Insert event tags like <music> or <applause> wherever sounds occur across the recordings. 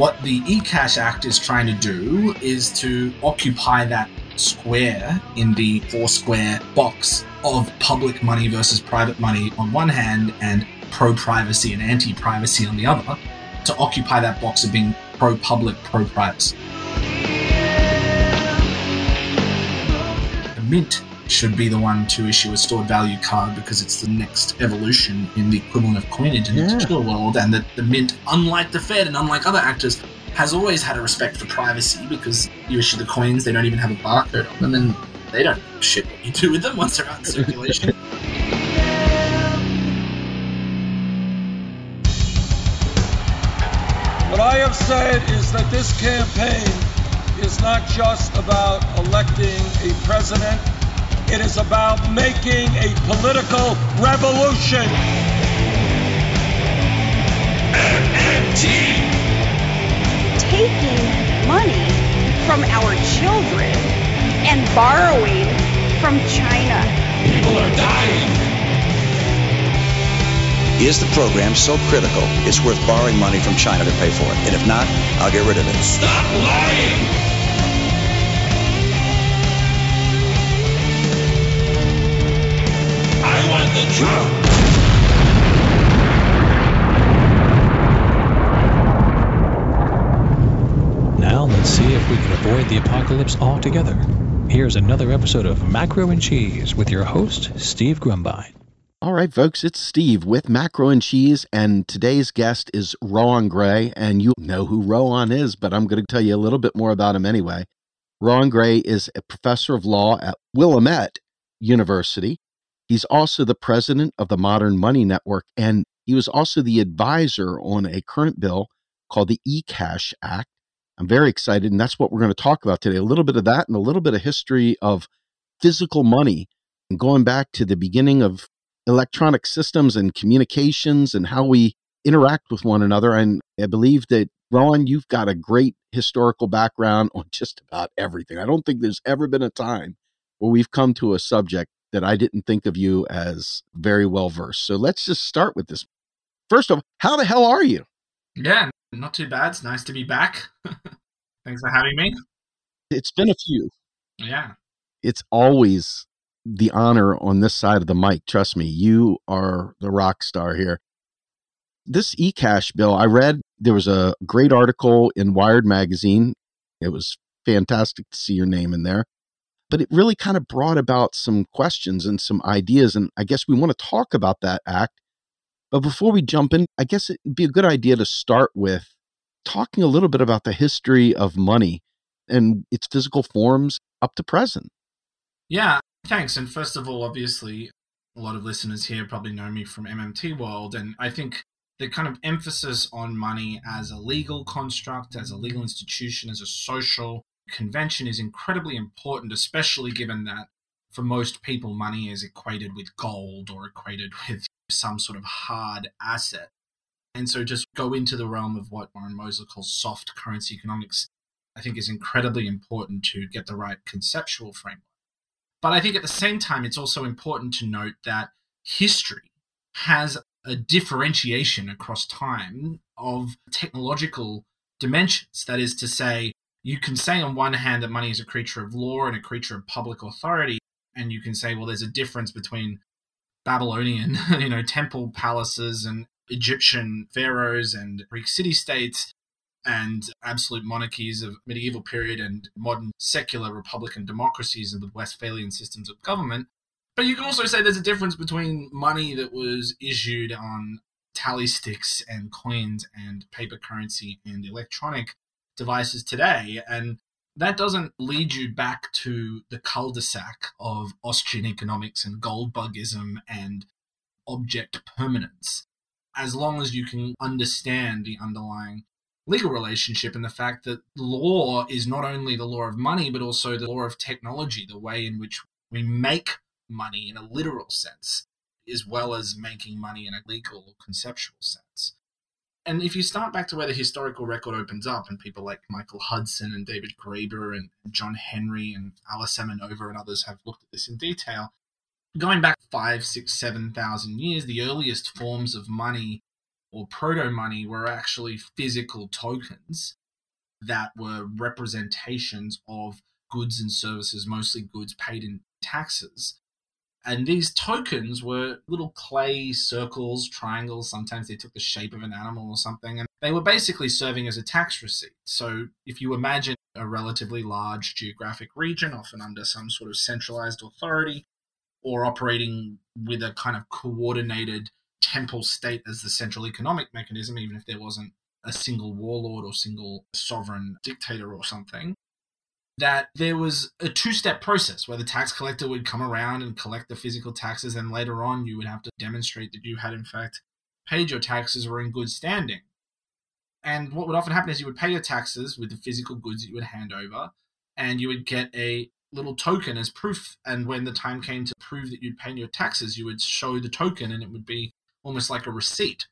What the eCash Act is trying to do is to occupy that square in the four square box of public money versus private money on one hand and pro privacy and anti privacy on the other, to occupy that box of being pro public, pro privacy. The Mint should be the one to issue a stored value card because it's the next evolution in the equivalent of coinage in the digital world, and that the Mint, unlike the Fed and unlike other actors, has always had a respect for privacy because you issue the coins, they don't even have a barcode on them, and they don't give shit what you do with them once they're out in circulation. <laughs> What I have said is that this campaign is not just about electing a president, it is about making a political revolution. taking money from our children and borrowing from China. People are dying. Is the program so critical it's worth borrowing money from China to pay for it? And if not, I'll get rid of it. Stop lying! Now let's see if we can avoid the apocalypse altogether. Here's another episode of Macro and Cheese with your host, Steve Grumbine. All right, folks, it's Steve with Macro and Cheese, and today's guest is Rohan Grey, and you know who Rohan is, but I'm going to tell you a little bit more about him anyway. Rohan Grey is a professor of law at Willamette University. He's also the president of the Modern Money Network, and he was also the advisor on a current bill called the eCash Act. I'm very excited, and that's what we're going to talk about today. A little bit of that and a little bit of history of physical money and going back to the beginning of electronic systems and communications and how we interact with one another. And I believe that, Ron, you've got a great historical background <laughs> on just about everything. I don't think there's ever been a time where we've come to a subject that I didn't think of you as very well versed. So let's just start with this. First off, how the hell are you? yeah, not too bad. It's nice to be back. <laughs> Thanks for having me. It's been a few. Yeah. It's always the honor on this side of the mic. Trust me, you are the rock star here. This eCash bill, I read there was a great article in Wired magazine. It was fantastic to see your name in there. But it really kind of brought about some questions and some ideas. And I guess we want to talk about that act. But before we jump in, I guess it'd be a good idea to start with talking a little bit about the history of money and its physical forms up to present. Yeah, thanks. And first of all, obviously, a lot of listeners here probably know me from MMT World, and I think the kind of emphasis on money as a legal construct, as a legal institution, as a social convention is incredibly important, especially given that for most people, money is equated with gold or equated <laughs> with some sort of hard asset. And so just go into the realm of what Warren Mosler calls soft currency economics, I think is incredibly important to get the right conceptual framework. But I think at the same time, it's also important to note that history has a differentiation across time of technological dimensions. That is to say, you can say on one hand that money is a creature of law and a creature of public authority, and you can say, well, there's a difference between Babylonian, <laughs> you know, temple palaces and Egyptian pharaohs and Greek city states and absolute monarchies of medieval period and modern secular republican democracies and with Westphalian systems of government. But you can also say there's a difference between money that was issued on tally sticks and coins and paper currency and electronic devices today. And that doesn't lead you back to the cul-de-sac of Austrian economics and gold bugism and object permanence. As long as you can understand the underlying legal relationship and the fact that law is not only the law of money, but also the law of technology, the way in which we make money in a literal sense, as well as making money in a legal or conceptual sense. And if you start back to where the historical record opens up, and people like Michael Hudson and David Graeber and John Henry and Alla Semenova and others have looked at this in detail, going back five, six, seven thousand years, the earliest forms of money or proto money were actually physical tokens that were representations of goods and services, mostly goods paid in taxes. And these tokens were little clay circles, triangles. Sometimes they took the shape of an animal or something. And they were basically serving as a tax receipt. So if you imagine a relatively large geographic region, often under some sort of centralized authority, or operating with a kind of coordinated temple state as the central economic mechanism, even if there wasn't a single warlord or single sovereign dictator or something, that there was a two step process where the tax collector would come around and collect the physical taxes, and later on you would have to demonstrate that you had, in fact, paid your taxes or in good standing. And what would often happen is you would pay your taxes with the physical goods that you would hand over, and you would get a little token as proof. And when the time came to prove that you'd paid your taxes, you would show the token, and it would be almost like a receipt.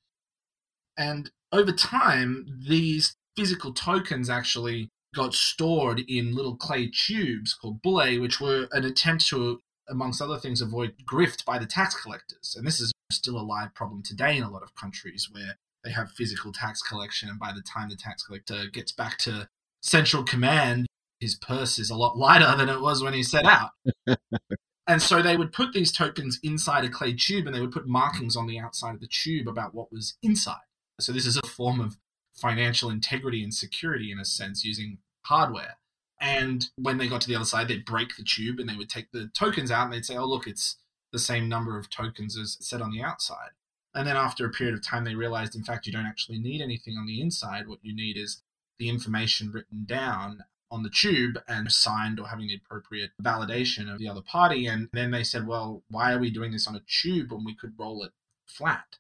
And over time, these physical tokens actually got stored in little clay tubes called bullae, which were an attempt to, amongst other things, avoid grift by the tax collectors. And this is still a live problem today in a lot of countries where they have physical tax collection, and by the time the tax collector gets back to central command, his purse is a lot lighter than it was when he set out. <laughs> and so they would put these tokens inside a clay tube and they would put markings on the outside of the tube about what was inside. So this is a form of financial integrity and security in a sense using hardware. And when they got to the other side, they'd break the tube and they would take the tokens out and they'd say, oh, look, it's the same number of tokens as set on the outside. And then after a period of time, they realized, in fact, you don't actually need anything on the inside. What you need is the information written down on the tube and signed or having the appropriate validation of the other party. And then they said, well, why are we doing this on a tube when we could roll it flat?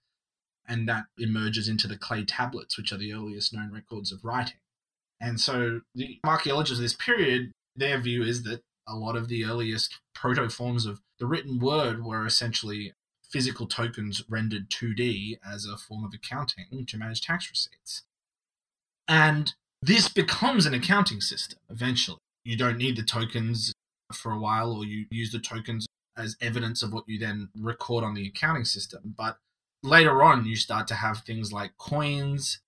And that emerges into the clay tablets, which are the earliest known records of writing. And so the archaeologists of this period, their view is that a lot of the earliest proto forms of the written word were essentially physical tokens rendered 2D as a form of accounting to manage tax receipts. And this becomes an accounting system eventually. You don't need the tokens for a while, or you use the tokens as evidence of what you then record on the accounting system. But later on, you start to have things like coins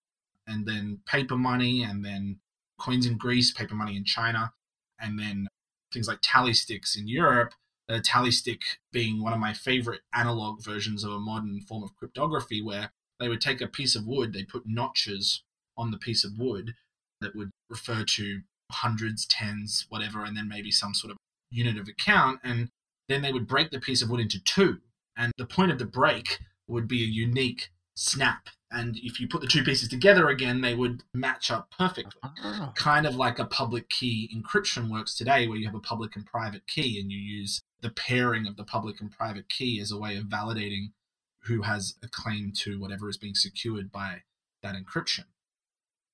and then paper money and then coins in Greece, paper money in China, and then things like tally sticks in Europe. A tally stick being one of my favorite analog versions of a modern form of cryptography where they would take a piece of wood, they put notches on the piece of wood that would refer to hundreds, tens, whatever, and then maybe some sort of unit of account. And then they would break the piece of wood into two. And the point of the break would be a unique snap. And if you put the two pieces together again, they would match up perfectly. Oh. Kind of like a public key encryption works today, where you have a public and private key and you use the pairing of the public and private key as a way of validating who has a claim to whatever is being secured by that encryption.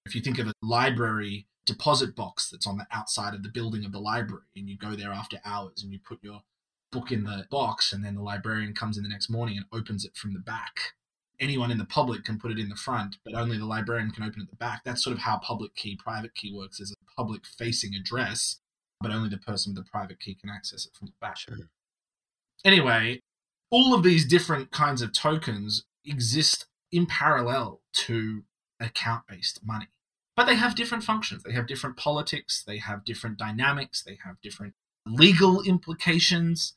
If you think of a library deposit box that's on the outside of the building of the library, and you go there after hours and you put your book in the box, and then the librarian comes in the next morning and opens it from the back. Anyone in the public can put it in the front, but only the librarian can open it at the back. That's sort of how public key, private key works as a public facing address, but only the person with the private key can access it from the back. Sure. Anyway, all of these different kinds of tokens exist in parallel to account based money. But they have different functions. They have different politics, they have different dynamics, they have different legal implications.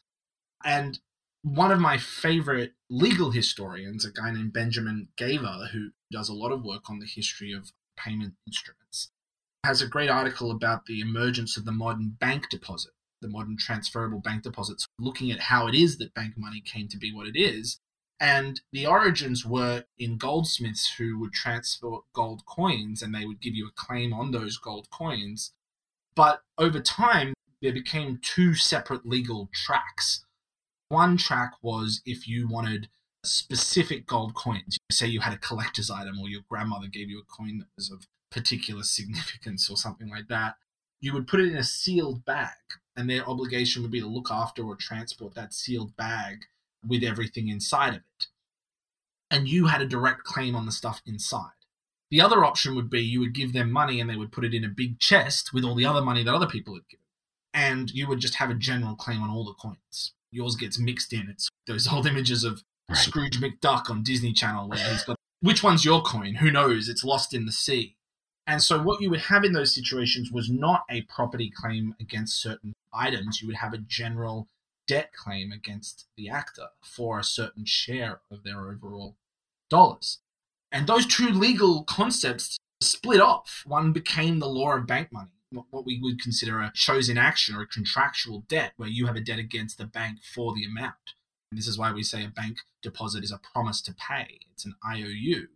And one of my favorite legal historians, a guy named Benjamin Geva, who does a lot of work on the history of payment instruments, has a great article about the emergence of the modern bank deposit, the modern transferable bank deposits, looking at how it is that bank money came to be what it is. And the origins were in goldsmiths who would transport gold coins and they would give you a claim on those gold coins. But over time, there became two separate legal tracks. One track was if you wanted specific gold coins. Say you had a collector's item or your grandmother gave you a coin that was of particular significance or something like that. You would put it in a sealed bag, and their obligation would be to look after or transport that sealed bag with everything inside of it. And you had a direct claim on the stuff inside. The other option would be you would give them money and they would put it in a big chest with all the other money that other people had given and you would just have a general claim on all the coins. Yours gets mixed in. It's those old images of right. Scrooge McDuck on Disney Channel where he's got which one's your coin? Who knows? It's lost in the sea. And so, what you would have in those situations was not a property claim against certain items. You would have a general debt claim against the actor for a certain share of their overall dollars. And those two legal concepts split off. One became the law of bank money, what we would consider a chose in action or a contractual debt, where you have a debt against the bank for the amount. And this is why we say a bank deposit is a promise to pay, it's an IOU.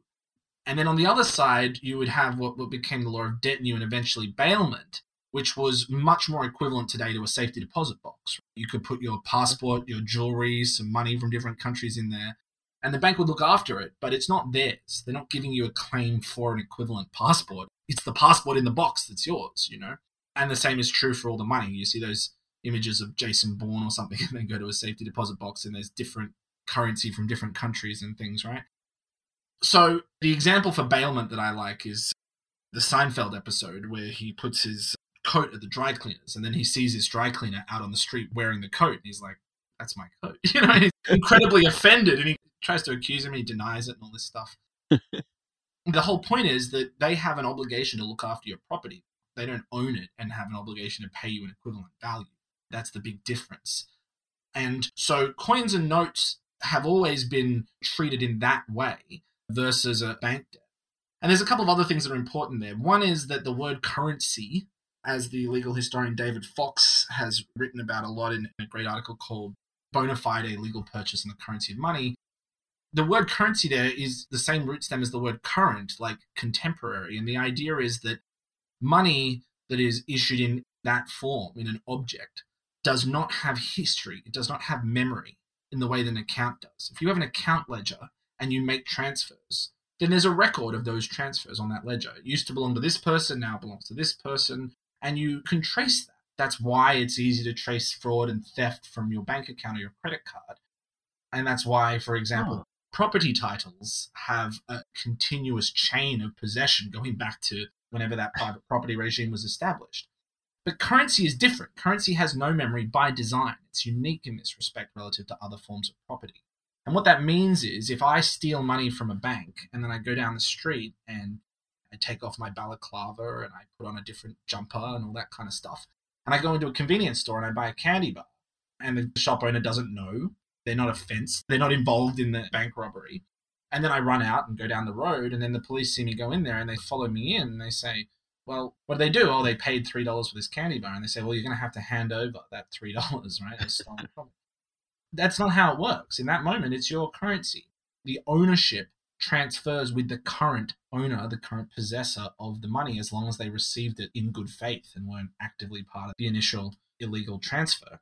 And then on the other side, you would have what, what became the law of detinue and eventually bailment, which was much more equivalent today to a safety deposit box. You could put your passport, your jewelry, some money from different countries in there, and the bank would look after it, but it's not theirs. They're not giving you a claim for an equivalent passport. It's the passport in the box that's yours, you know? And the same is true for all the money. You see those images of Jason Bourne or something, <laughs> and then go to a safety deposit box, and there's different currency from different countries and things, right? So the example for bailment that I like is the Seinfeld episode where he puts his coat at the dry cleaners and then he sees his dry cleaner out on the street wearing the coat and he's like, that's my coat. <laughs> You know, he's incredibly offended and he tries to accuse him, he denies it and all this stuff. <laughs> the whole point is that they have an obligation to look after your property. They don't own it and have an obligation to pay you an equivalent value. That's the big difference. And so coins and notes have always been treated in that way versus a bank debt. And there's a couple of other things that are important there. One is that the word currency, as the legal historian David Fox has written about a lot in a great article called Bona fide legal purchase in the currency of money. The word currency there is the same root stem as the word current, like contemporary. And the idea is that money that is issued in that form, in an object, does not have history. It does not have memory in the way that an account does. If you have an account ledger, and you make transfers, then there's a record of those transfers on that ledger. It used to belong to this person, now belongs to this person, and you can trace that. That's why it's easy to trace fraud and theft from your bank account or your credit card. And that's why, for example, oh. Property titles have a continuous chain of possession going back to whenever that private property regime was established. But currency is different. Currency has no memory by design. It's unique in this respect relative to other forms of property. And what that means is if I steal money from a bank and then I go down the street and I take off my balaclava and I put on a different jumper and all that kind of stuff, and I go into a convenience store and I buy a candy bar, and the shop owner doesn't know, they're not a fence, they're not involved in the bank robbery. And then I run out and go down the road, and then the police see me go in there and they follow me in and they say, well, what do they do? Oh, they paid $3 for this candy bar. And they say, well, you're going to have to hand over that $3, right? That's not how it works. In that moment, it's your currency. The ownership transfers with the current owner, the current possessor of the money, as long as they received it in good faith and weren't actively part of the initial illegal transfer.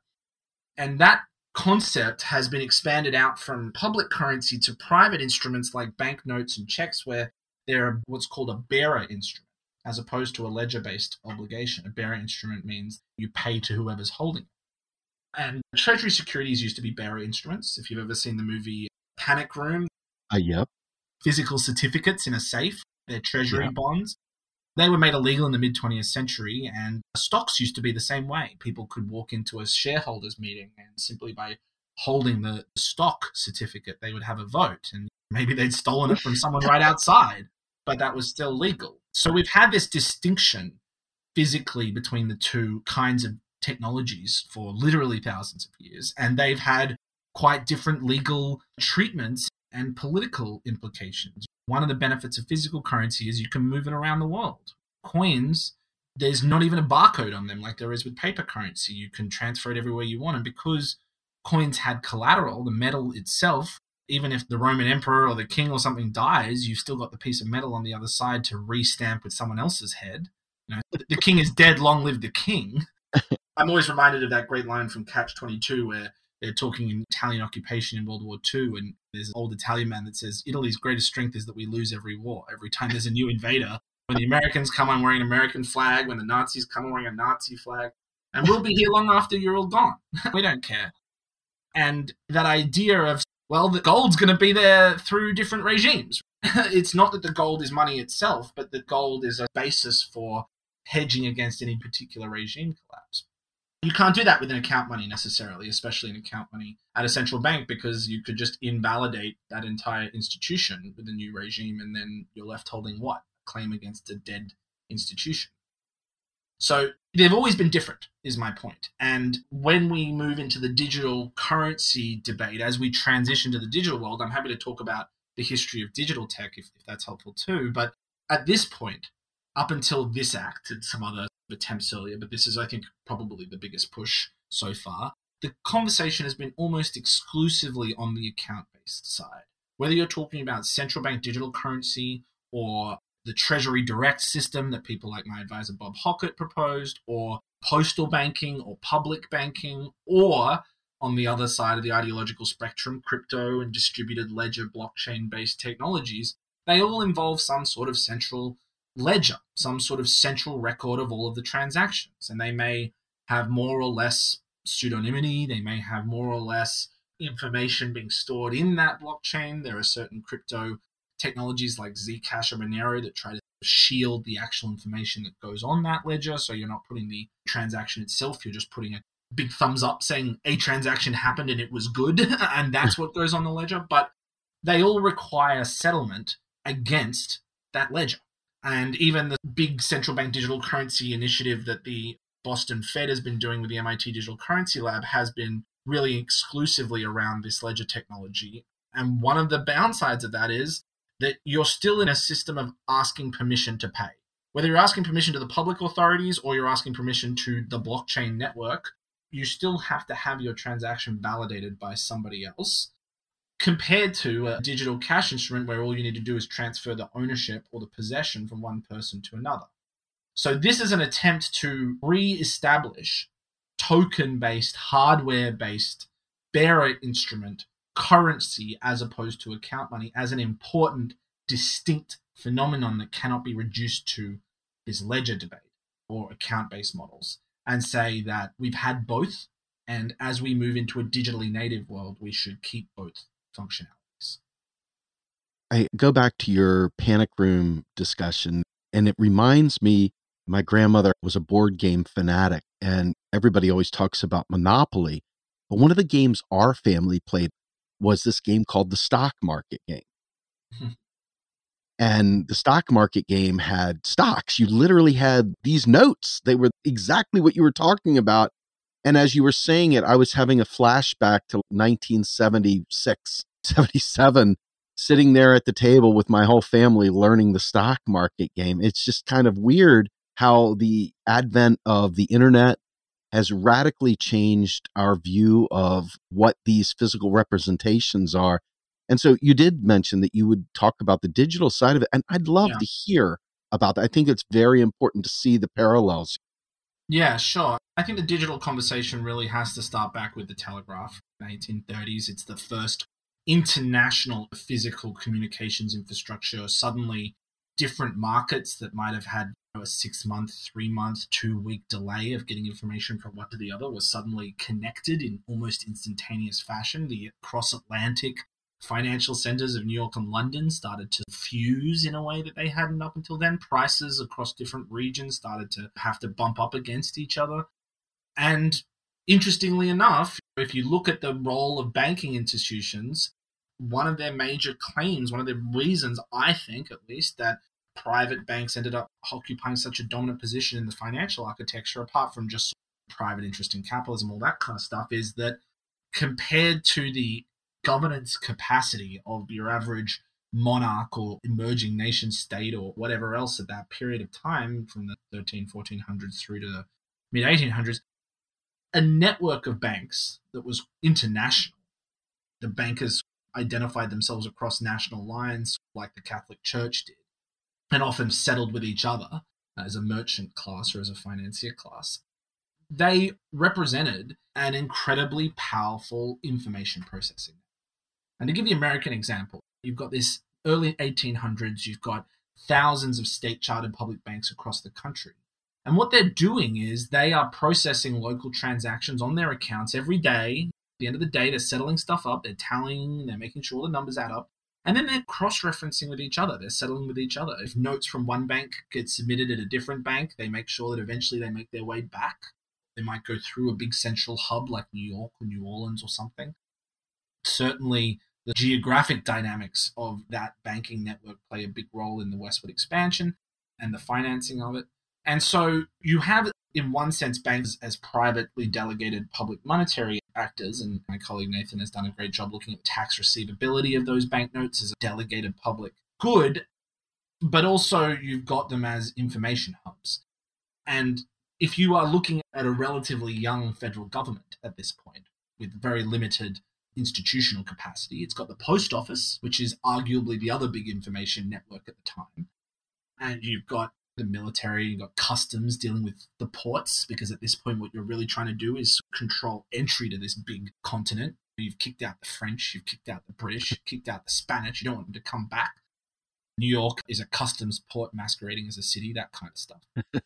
And that concept has been expanded out from public currency to private instruments like banknotes and checks, where they're what's called a bearer instrument, as opposed to a ledger based obligation. A bearer instrument means you pay to whoever's holding it. And Treasury securities used to be bearer instruments. If you've ever seen the movie Panic Room, uh, yep. Physical certificates in a safe, they're Treasury yep. bonds. They were made illegal in the mid 20th century, and stocks used to be the same way. People could walk into a shareholders meeting and simply by holding the stock certificate, they would have a vote, and maybe they'd stolen it from someone right outside, but that was still legal. So we've had this distinction physically between the two kinds of technologies for literally thousands of years, and they've had quite different legal treatments and political implications. One of the benefits of physical currency is you can move it around the world. Coins, there's not even a barcode on them like there is with paper currency. You can transfer it everywhere you want. And because coins had collateral, the metal itself, even if the Roman emperor or the king or something dies, you've still got the piece of metal on the other side to restamp with someone else's head. You know, the king is dead, long live the king. <laughs> I'm always reminded of that great line from Catch 22 where they're talking in Italian occupation in World War II, and there's an old Italian man that says, Italy's greatest strength is that we lose every war. Every time there's a new invader, when the Americans come on wearing an American flag, when the Nazis come on wearing a Nazi flag, and we'll be here long after you're all gone. <laughs> we don't care. And that idea of, well, the gold's going to be there through different regimes. <laughs> it's not that the gold is money itself, but the gold is a basis for hedging against any particular regime collapse. You can't do that with an account money necessarily, especially an account money at a central bank, because you could just invalidate that entire institution with a new regime, and then you're left holding what? A claim against a dead institution. So they've always been different, is my point. And when we move into the digital currency debate, as we transition to the digital world, I'm happy to talk about the history of digital tech if, if that's helpful too. But at this point, up until this act and some other attempts earlier, but this is, I think, probably the biggest push so far, the conversation has been almost exclusively on the account based side. Whether you're talking about central bank digital currency or the Treasury Direct system that people like my advisor Bob Hockett proposed, or postal banking or public banking, or on the other side of the ideological spectrum, crypto and distributed ledger blockchain based technologies, they all involve some sort of central ledger, some sort of central record of all of the transactions. And they may have more or less pseudonymity, they may have more or less information being stored in that blockchain. There are certain crypto technologies like Zcash or Monero that try to shield the actual information that goes on that ledger. So you're not putting the transaction itself, you're just putting a big thumbs up saying a transaction happened and it was good. <laughs> and that's what goes on the ledger. But they all require settlement against that ledger. And even the big central bank digital currency initiative that the Boston Fed has been doing with the MIT Digital Currency Lab has been really exclusively around this ledger technology. And one of the downsides of that is that you're still in a system of asking permission to pay. Whether you're asking permission to the public authorities or you're asking permission to the blockchain network, you still have to have your transaction validated by somebody else. Compared to a digital cash instrument where all you need to do is transfer the ownership or the possession from one person to another. So, this is an attempt to re establish token based, hardware based bearer instrument currency as opposed to account money as an important, distinct phenomenon that cannot be reduced to this ledger debate or account based models, and say that we've had both. And as we move into a digitally native world, we should keep both functionalities. I go back to your panic room discussion, and it reminds me my grandmother was a board game fanatic, and everybody always talks about Monopoly. But one of the games our family played was this game called the stock market game. Hmm. <laughs> and the stock market game had stocks. You literally had these notes. They were exactly what you were talking about. And as you were saying it, I was having a flashback to 1976, <laughs> 77, sitting there at the table with my whole family learning the stock market game. It's just kind of weird how the advent of the internet has radically changed our view of what these physical representations are. And so you did mention that you would talk about the digital side of it. And I'd love yeah. to hear about that. I think it's very important to see the parallels. Yeah, sure. I think the digital conversation really has to start back with the telegraph. 1930s, it's the first international physical communications infrastructure. Suddenly, different markets that might have had a six month, three month, two week delay of getting information from one to the other was suddenly connected in almost instantaneous fashion. The cross Atlantic financial centers of New York and London started to fuse in a way that they hadn't up until then. Prices across different regions started to have to bump up against each other. And interestingly enough, if you look at the role of banking institutions, one of their major claims, one of the reasons I think at least that private banks ended up occupying such a dominant position in the financial architecture, apart from just private interest in capitalism, all that kind of stuff, is that compared to the governance capacity of your average monarch or emerging nation state or whatever else at that period of time from the 13 1400s through to the mid 1800s a network of banks that was international the bankers identified themselves across national lines like the Catholic Church did, and often settled with each other as a merchant class or as a financier class. They represented an incredibly powerful information processing. And to give the American example, you've got this early 1800s, you've got thousands of state chartered public banks across the country. And what they're doing is they are processing local transactions on their accounts every day At the end of the day, they're settling stuff up, they're tallying, they're making sure the numbers add up. And then they're cross referencing with each other. They're settling with each other. If notes from one bank get submitted at a different bank, they make sure that eventually they make their way back. They might go through a big central hub like New York or New Orleans or something. Certainly, the geographic dynamics of that banking network play a big role in the westward expansion and the financing of it. And so you have, in one sense, banks as privately delegated public monetary actors. And my colleague Nathan has done a great job looking at tax receivability of those banknotes as a delegated public good. But also, you've got them as information hubs. And if you are looking at a relatively young federal government at this point, with very limited institutional capacity. It's got the post office, which is arguably the other big information network at the time. And you've got the military, you've got customs dealing with the ports, because at this point, what you're really trying to do is control entry to this big continent. You've kicked out the French, you've kicked out the British, you've kicked out the Spanish, you don't want them to come back. New York is a customs port masquerading as a city, that kind of stuff. <laughs>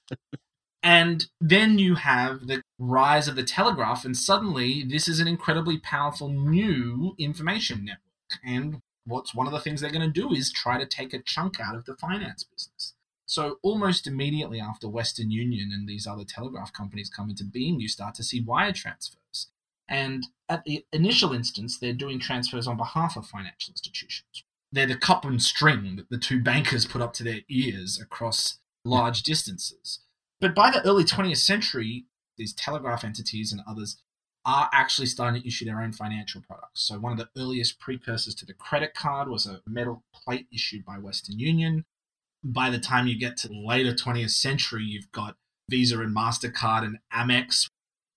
And then you have the rise of the telegraph, and suddenly this is an incredibly powerful new information network. And what's one of the things they're going to do is try to take a chunk out of the finance business. So almost immediately after Western Union and these other telegraph companies come into being, you start to see wire transfers. And at the initial instance, they're doing transfers on behalf of financial institutions. They're the cup and string that the two bankers put up to their ears across large distances. But by the early 20th century, these telegraph entities and others are actually starting to issue their own financial products. So, one of the earliest precursors to the credit card was a metal plate issued by Western Union. By the time you get to the later 20th century, you've got Visa and MasterCard and Amex,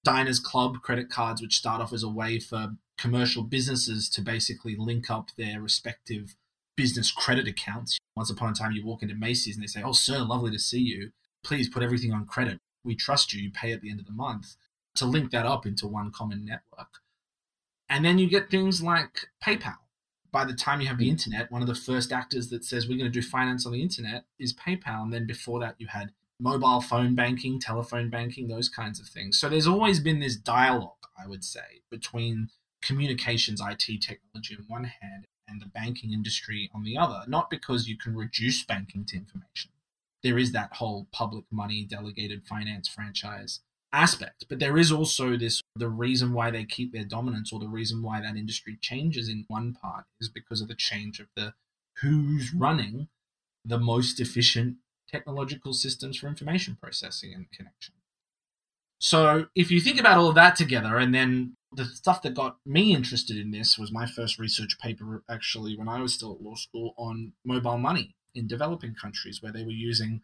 Diners Club credit cards, which start off as a way for commercial businesses to basically link up their respective business credit accounts. Once upon a time, you walk into Macy's and they say, Oh, sir, lovely to see you please put everything on credit. We trust you. You pay at the end of the month to link that up into one common network. And then you get things like PayPal. By the time you have the mm. internet, one of the first actors that says we're going to do finance on the internet is PayPal. And then before that, you had mobile phone banking, telephone banking, those kinds of things. So there's always been this dialogue, I would say, between communications IT technology on one hand and the banking industry on the other. Not because you can reduce banking to information, there is that whole public money delegated finance franchise aspect. But there is also this the reason why they keep their dominance or the reason why that industry changes in one part is because of the change of the who's running the most efficient technological systems for information processing and connection. So if you think about all of that together and then the stuff that got me interested in this was my first research paper actually when I was still at law school on mobile money in developing countries where they were using,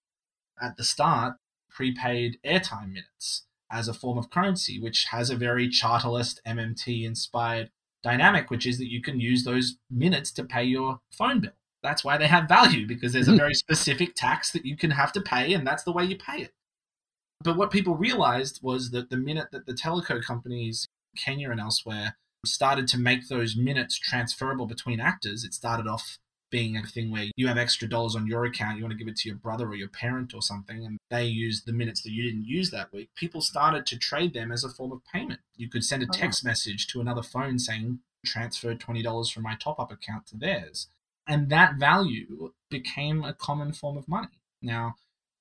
at the start, prepaid airtime minutes as a form of currency, which has a very chartalist MMT inspired dynamic, which is that you can use those minutes to pay your phone bill. That's why they have value because there's a mm-hmm. very specific tax that you can have to pay, and that's the way you pay it. But what people realized was that the minute that the teleco companies, Kenya and elsewhere, started to make those minutes transferable between actors, it started off being a thing where you have extra dollars on your account, you want to give it to your brother or your parent or something, and they use the minutes that you didn't use that week, people started to trade them as a form of payment. You could send a oh, text message to another phone saying, transfer $20 from my top up account to theirs. And that value became a common form of money. Now,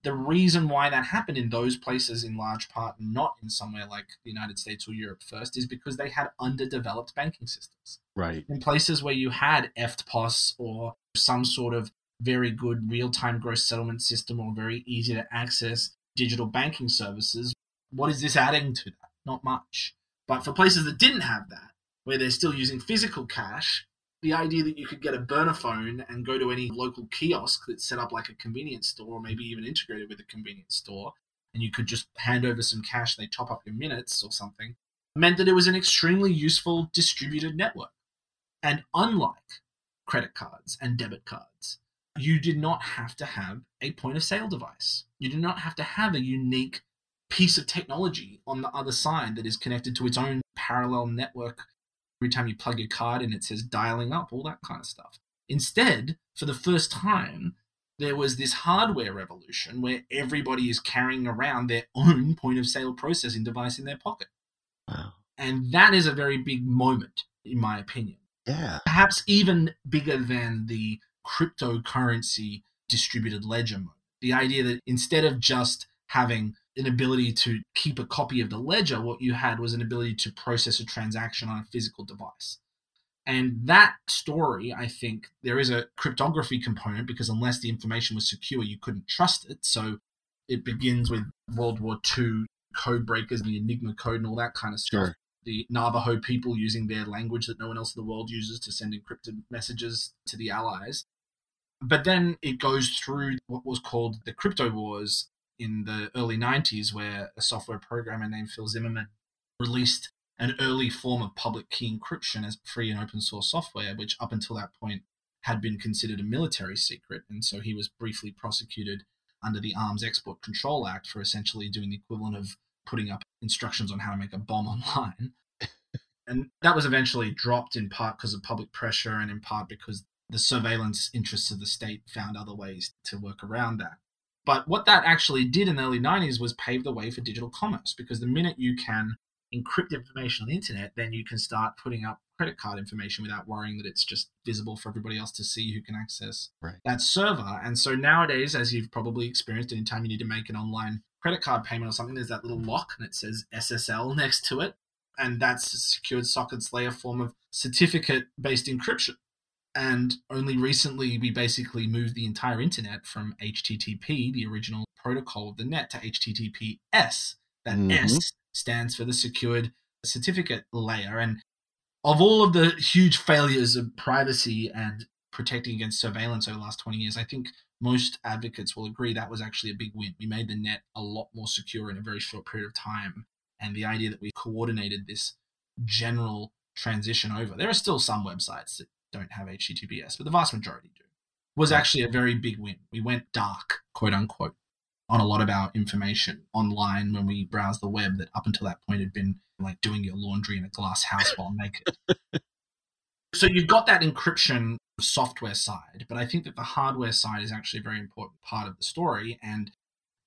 the reason why that happened in those places, in large part, not in somewhere like the United States or Europe first, is because they had underdeveloped banking systems. Right. In places where you had EFTPOS or some sort of very good real time gross settlement system or very easy to access digital banking services. What is this adding to that? Not much. But for places that didn't have that, where they're still using physical cash, the idea that you could get a burner phone and go to any local kiosk that's set up like a convenience store or maybe even integrated with a convenience store, and you could just hand over some cash, and they top up your minutes or something, meant that it was an extremely useful distributed network. And unlike credit cards and debit cards. You did not have to have a point of sale device. You did not have to have a unique piece of technology on the other side that is connected to its own parallel network. Every time you plug your card in, it says dialing up, all that kind of stuff. Instead, for the first time, there was this hardware revolution where everybody is carrying around their <laughs> own point of sale processing device in their pocket. Wow. And that is a very big moment, in my opinion. Yeah. Perhaps even bigger than the cryptocurrency distributed ledger moment. The idea that instead of just having an ability to keep a copy of the ledger. What you had was an ability to process a transaction on a physical device. And that story, I think, there is a cryptography component because unless the information was secure, you couldn't trust it. So it begins with World War II code breakers, the Enigma code, and all that kind of stuff. Sure. The Navajo people using their language that no one else in the world uses to send encrypted messages to the Allies. But then it goes through what was called the crypto wars in the early 90s, where a software programmer named Phil Zimmermann released an early form of public key encryption as free and open source software, which up until that point had been considered a military secret. And so he was briefly prosecuted under the Arms Export Control Act for essentially doing the equivalent of putting up instructions on how to make a bomb <laughs> online. and that was eventually dropped in part because of public pressure and in part because the surveillance interests of the state found other ways to work around that. But what that actually did in the early 90s was pave the way for digital commerce because the minute you can encrypt information on the internet, then you can start putting up credit card information without worrying that it's just visible for everybody else to see who can access right. that server. And so nowadays, as you've probably experienced, anytime you need to make an online credit card payment or something, there's that little lock and it says SSL <laughs> next to it. And that's a secured sockets layer form of certificate based encryption. And only recently, we basically moved the entire internet from HTTP, the original protocol of the net, to HTTPS. That Mhm. S stands for the secured certificate layer. And of all of the huge failures of privacy and protecting against surveillance over the last 20 years, I think most advocates will agree that was actually a big win. We made the net a lot more secure in a very short period of time. And the idea that we coordinated this general transition over, there are still some websites that don't have HTTPS, but the vast majority do, was actually a very big win. We went dark, quote unquote, on a lot of our information online when we browsed the web that up until that point had been like doing your laundry in a glass house while <laughs> naked. so you've got that encryption software side, but I think that the hardware side is actually a very important part of the story. And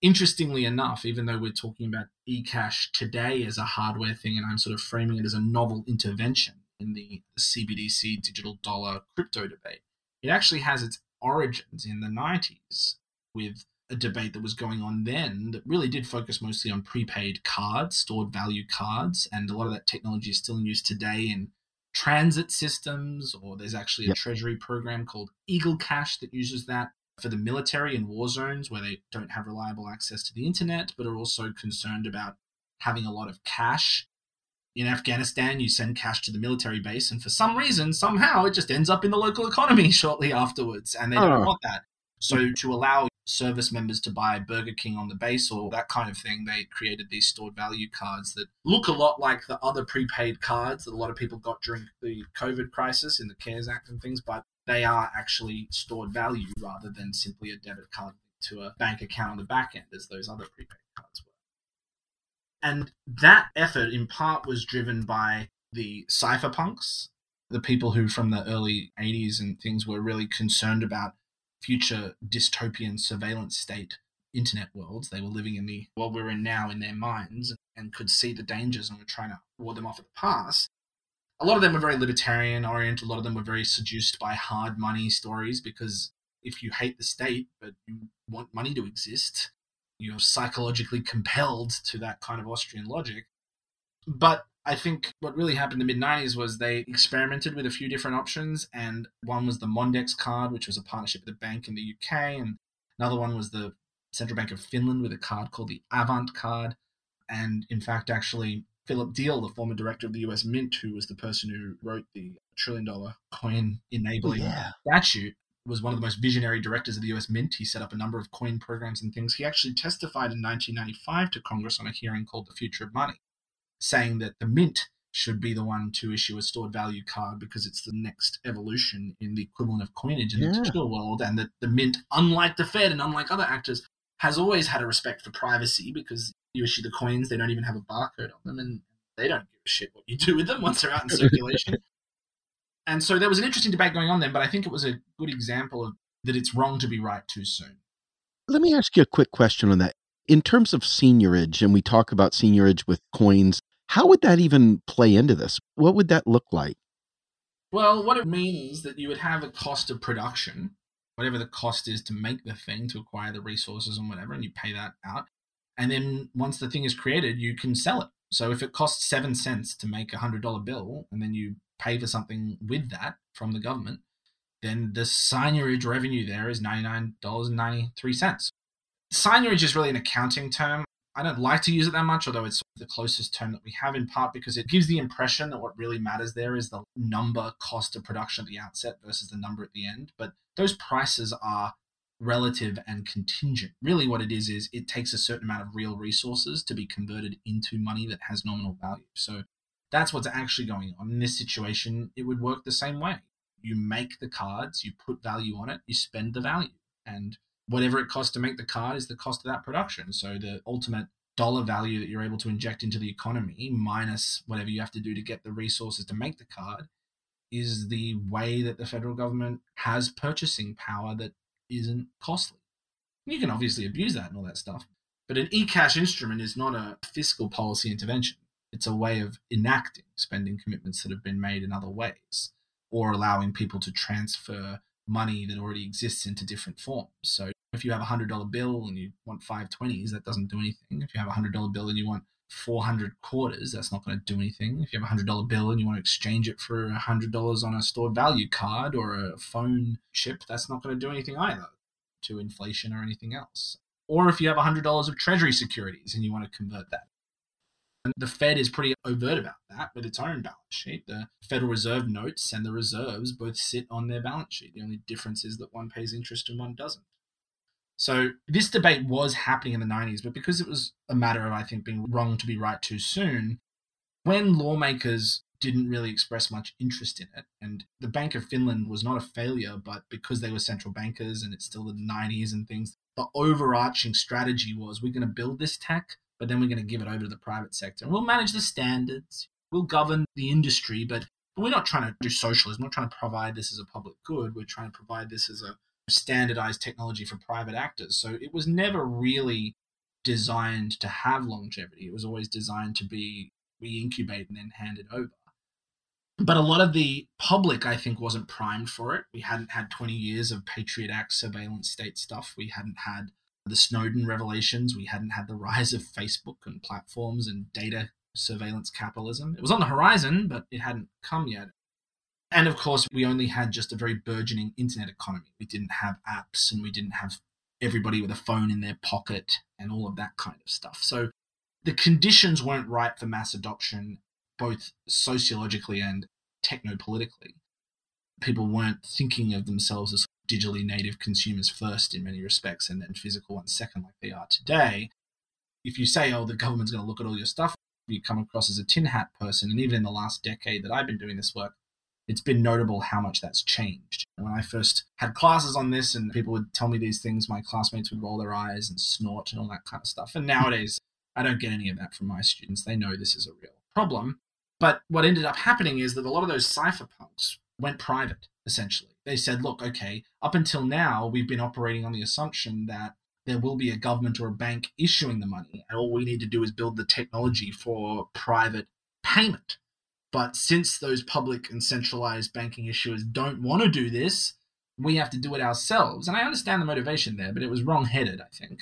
interestingly enough, even though we're talking about eCash today as a hardware thing, and I'm sort of framing it as a novel intervention in the CBDC digital dollar crypto debate, it actually has its origins in the 90s with a debate that was going on then that really did focus mostly on prepaid cards, stored value cards, and a lot of that technology is still in use today in transit systems, or there's actually a Yep. treasury program called Eagle Cash that uses that for the military in war zones where they don't have reliable access to the internet, but are also concerned about having a lot of cash. In Afghanistan, you send cash to the military base, and for some reason, somehow, it just ends up in the local economy <laughs> shortly afterwards, and they don't Oh. want that. So, to allow service members to buy Burger King on the base or that kind of thing, they created these stored value cards that look a lot like the other prepaid cards that a lot of people got during the COVID crisis in the CARES Act and things, but they are actually stored value rather than simply a debit card to a bank account on the back end as those other prepaid cards were. And that effort in part was driven by the cypherpunks, the people who from the early 80s and things were really concerned about future dystopian surveillance state internet worlds. They were living in the world we're in now in their minds and could see the dangers and were trying to ward them off at the pass. A lot of them were very libertarian oriented. A lot of them were very seduced by hard money stories because if you hate the state but you want money to exist, you're psychologically compelled to that kind of Austrian logic. But I think what really happened in the mid 90s was they experimented with a few different options, and one was the Mondex card, which was a partnership with a bank in the UK, and another one was the Central Bank of Finland with a card called the Avant card. And in fact, actually, Philip Diehl, the former director of the US Mint, who was the person who wrote the trillion dollar coin oh, enabling yeah. statute, was one of the most visionary directors of the US Mint. He set up a number of coin programs and things. He actually testified in 1995 to Congress on a hearing called The Future of Money, saying that the Mint should be the one to issue a stored value card because it's the next evolution in the equivalent of coinage in Yeah. the digital world, and that the Mint, unlike the Fed and unlike other actors, has always had a respect for privacy because you issue the coins, they don't even have a barcode on them, and they don't give a shit what you do with them once they're out in <laughs> circulation. And so there was an interesting debate going on then, but I think it was a good example of that it's wrong to be right too soon. Let me ask you a quick question on that. In terms of seigniorage, and we talk about seigniorage with coins, how would that even play into this? What would that look like? Well, what it means is that you would have a cost of production, whatever the cost is to make the thing, to acquire the resources and whatever, and you pay that out. And then once the thing is created, you can sell it. So if it costs seven cents to make a hundred dollar bill, and then you pay for something with that from the government, then the seigniorage revenue there is ninety nine dollars and ninety three cents. Seigniorage is really an accounting term. I don't like to use it that much, although it's the closest term that we have in part because it gives the impression that what really matters there is the number cost of production at the outset versus the number at the end. But those prices are relative and contingent. Really, what it is, is it takes a certain amount of real resources to be converted into money that has nominal value. So that's what's actually going on. In this situation, it would work the same way. You make the cards, you put value on it, you spend the value. And whatever it costs to make the card is the cost of that production. So the ultimate dollar value that you're able to inject into the economy minus whatever you have to do to get the resources to make the card is the way that the federal government has purchasing power that isn't costly. You can obviously abuse that and all that stuff, but an e-cash instrument is not a fiscal policy intervention. It's a way of enacting spending commitments that have been made in other ways or allowing people to transfer money that already exists into different forms. So if you have a hundred dollar bill and you want five twenties, that doesn't do anything. If you have a hundred dollar bill and you want 400 quarters, that's not going to do anything. If you have a hundred dollar bill and you want to exchange it for a hundred dollars on a stored value card or a phone chip, that's not going to do anything either to inflation or anything else. Or if you have a hundred dollars of treasury securities and you want to convert that. And the Fed is pretty overt about that with its own balance sheet. The Federal Reserve notes and the reserves both sit on their balance sheet. The only difference is that one pays interest and one doesn't. So this debate was happening in the 90s, but because it was a matter of, I think, being wrong to be right too soon, when lawmakers didn't really express much interest in it, and the Bank of Finland was not a failure, but because they were central bankers and it's still the 90s and things, the overarching strategy was we're going to build this tech, but then we're going to give it over to the private sector. And we'll manage the standards, we'll govern the industry, but we're not trying to do socialism. We're not trying to provide this as a public good. We're trying to provide this as a standardized technology for private actors. So it was never really designed to have longevity. It was always designed to be we incubate and then handed over. But a lot of the public, I think, wasn't primed for it. We hadn't had 20 years of Patriot Act surveillance state stuff. We hadn't had the Snowden revelations. We hadn't had the rise of Facebook and platforms and data surveillance capitalism. It was on the horizon, but it hadn't come yet. And of course, we only had just a very burgeoning internet economy. We didn't have apps and we didn't have everybody with a phone in their pocket and all of that kind of stuff. So the conditions weren't right for mass adoption, both sociologically and techno politically. People weren't thinking of themselves as digitally native consumers first in many respects and then physical ones second, like they are today. If you say, oh, the government's going to look at all your stuff, you come across as a tin hat person. And even in the last decade that I've been doing this work, it's been notable how much that's changed. When I first had classes on this and people would tell me these things, my classmates would roll their eyes and snort and all that kind of stuff. And hmm. nowadays, I don't get any of that from my students. They know this is a real problem. But what ended up happening is that a lot of those cypherpunks went private, essentially. They said, look, okay, up until now, we've been operating on the assumption that there will be a government or a bank issuing the money, and all we need to do is build the technology for private payment. But since those public and centralized banking issuers don't want to do this, we have to do it ourselves. And I understand the motivation there, but it was wrong headed, I think.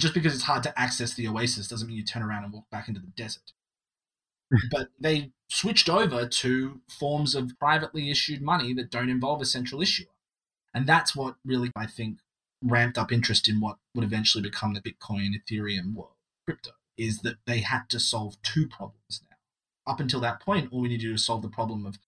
Just because it's hard to access the oasis doesn't mean you turn around and walk back into the desert. <laughs> but they switched over to forms of privately issued money that don't involve a central issuer. And that's what really, I think, ramped up interest in what would eventually become the Bitcoin, Ethereum world, crypto, is that they had to solve two problems now up until that point, all we need to do solve the problem of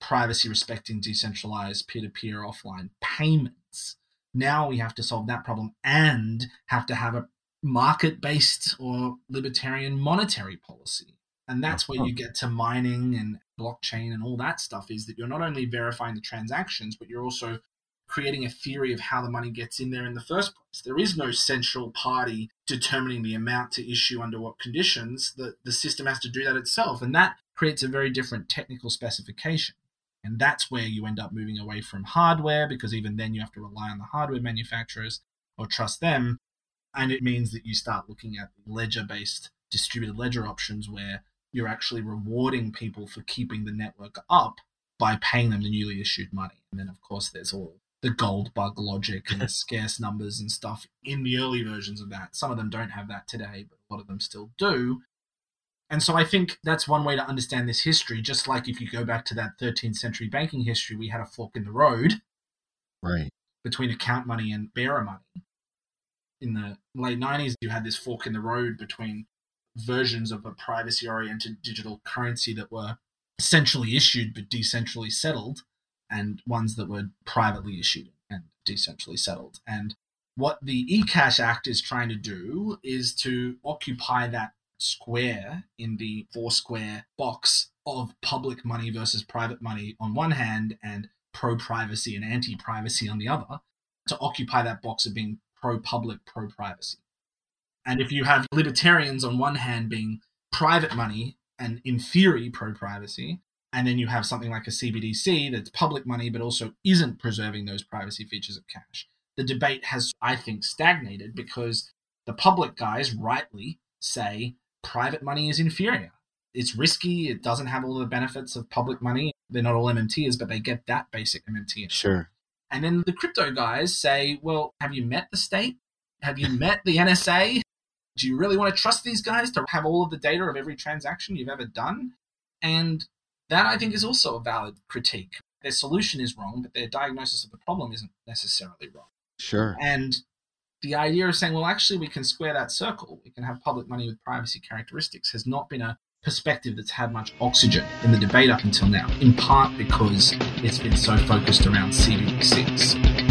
privacy respecting decentralized peer to peer offline payments. Now we have to solve that problem and have to have a market based or libertarian monetary policy. And that's where you uh-huh. get to mining and blockchain and all that stuff is that you're not only verifying the transactions, but you're also creating a theory of how the money gets in there in the first place. There is no central party determining the amount to issue under what conditions. The, the system has to do that itself. And that creates a very different technical specification. And that's where you end up moving away from hardware because even then you have to rely on the hardware manufacturers or trust them. And it means that you start looking at ledger based distributed ledger options where you're actually rewarding people for keeping the network up by paying them the newly issued money. And then, of course, there's all the gold bug logic and the <laughs> scarce numbers and stuff in the early versions of that. Some of them don't have that today, but a lot of them still do. And so I think that's one way to understand this history. Just like if you go back to that 13th century banking history, we had a fork in the road Right. between account money and bearer money. In the late 90s, you had this fork in the road between versions of a privacy oriented digital currency that were centrally issued but decentrally settled, and ones that were privately issued and decentrally settled. And what the eCash Act is trying to do is to occupy that square in the four square box of public money versus private money on one hand and pro privacy and anti privacy on the other, to occupy that box of being pro public, pro privacy. And if you have libertarians on one hand being private money and in theory pro privacy, and then you have something like a CBDC that's public money but also isn't preserving those privacy features of cash, the debate has, I think, stagnated because the public guys rightly say private money is inferior. It's risky, it doesn't have all the benefits of public money. They're not all MMTers, but they get that basic MMT. Sure. And then the crypto guys say, well, have you met the state? Have you met the NSA? Do you really want to trust these guys to have all of the data of every transaction you've ever done? And that I think is also a valid critique. Their solution is wrong, but their diagnosis of the problem isn't necessarily wrong. Sure. And the idea of saying, well, actually, we can square that circle, we can have public money with privacy characteristics, has not been a perspective that's had much oxygen in the debate up until now, in part because it's been so focused around CBDCs.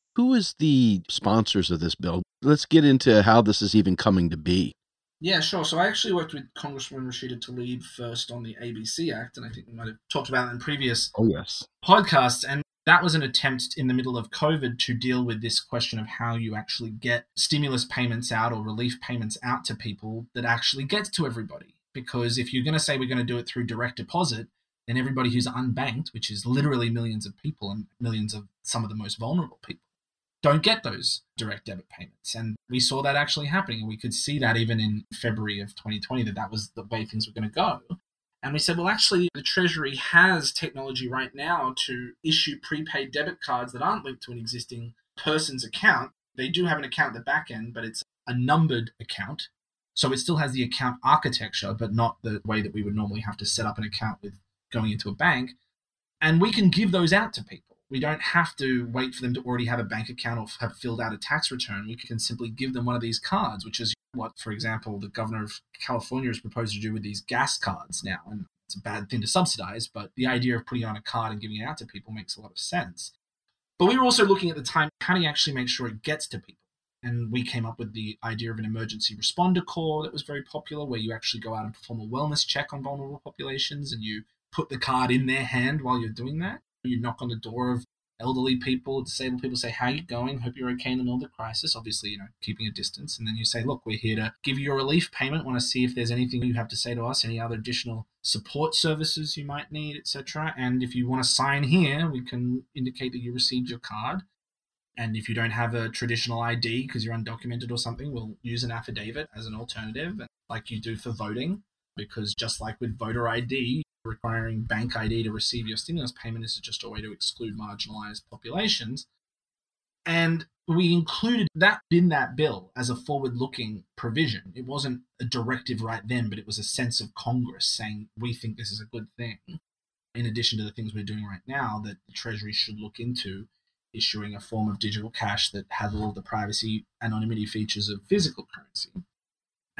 who is the sponsors of this bill? Let's get into how this is even coming to be. Yeah, sure. So I actually worked with Congresswoman Rashida Tlaib first on the ABC Act, and I think we might have talked about it in previous Oh, yes. podcasts. And that was an attempt in the middle of COVID to deal with this question of how you actually get stimulus payments out or relief payments out to people that actually gets to everybody. Because if you're going to say we're going to do it through direct deposit, then everybody who's unbanked, which is literally millions of people and millions of some of the most vulnerable people, don't get those direct debit payments. And we saw that actually happening. And we could see that even in February of 2020 that that was the way things were going to go. And we said, well, actually, the Treasury has technology right now to issue prepaid debit cards that aren't linked to an existing person's account. They do have an account at the back end, but it's a numbered account. So it still has the account architecture, but not the way that we would normally have to set up an account with going into a bank. And we can give those out to people. We don't have to wait for them to already have a bank account or have filled out a tax return. We can simply give them one of these cards, which is what, for example, the governor of California has proposed to do with these gas cards now. And it's a bad thing to subsidize, but the idea of putting on a card and giving it out to people makes a lot of sense. But we were also looking at the time how do you actually make sure it gets to people? And we came up with the idea of an emergency responder corps that was very popular, where you actually go out and perform a wellness check on vulnerable populations and you put the card in their hand while you're doing that. You knock on the door of elderly people, disabled people, say, How you going? Hope you're okay in an the crisis. Obviously, you know, keeping a distance. And then you say, Look, we're here to give you a relief payment. Want to see if there's anything you have to say to us, any other additional support services you might need, etc. And if you want to sign here, we can indicate that you received your card. And if you don't have a traditional ID because you're undocumented or something, we'll use an affidavit as an alternative, like you do for voting. Because just like with voter ID, requiring bank ID to receive your stimulus payment is just a way to exclude marginalized populations. And we included that in that bill as a forward looking provision. It wasn't a directive right then, but it was a sense of Congress saying, we think this is a good thing. in addition to the things we're doing right now, that the Treasury should look into issuing a form of digital cash that has all the privacy anonymity features of physical currency.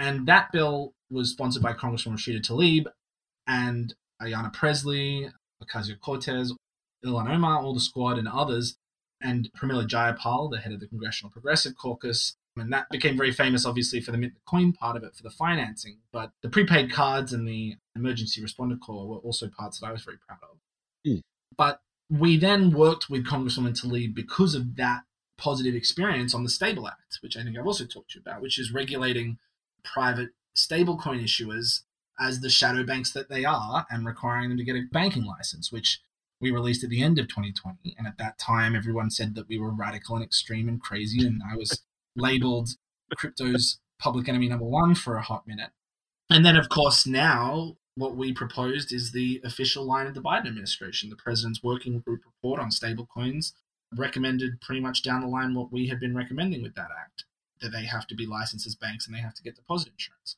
And that bill was sponsored by Congresswoman Rashida Tlaib and Ayanna Pressley, Ocasio Cortez, Ilhan Omar, all the squad, and others, and Pramila Jayapal, the head of the Congressional Progressive Caucus. And that became very famous, obviously, for the mint the coin part of it, for the financing. But the prepaid cards and the emergency responder corps were also parts that I was very proud of. Mm. But we then worked with Congresswoman Tlaib because of that positive experience on the Stable Act, which I think I've also talked to you about, which is regulating private stablecoin issuers as the shadow banks that they are and requiring them to get a banking license, which we released at the end of 2020. And at that time, everyone said that we were radical and extreme and crazy. And I was labeled crypto's public enemy number one for a hot minute. And then, of course, now what we proposed is the official line of the Biden administration. The president's working group report on stablecoins recommended pretty much down the line what we had been recommending with that act that they have to be licensed as banks and they have to get deposit insurance.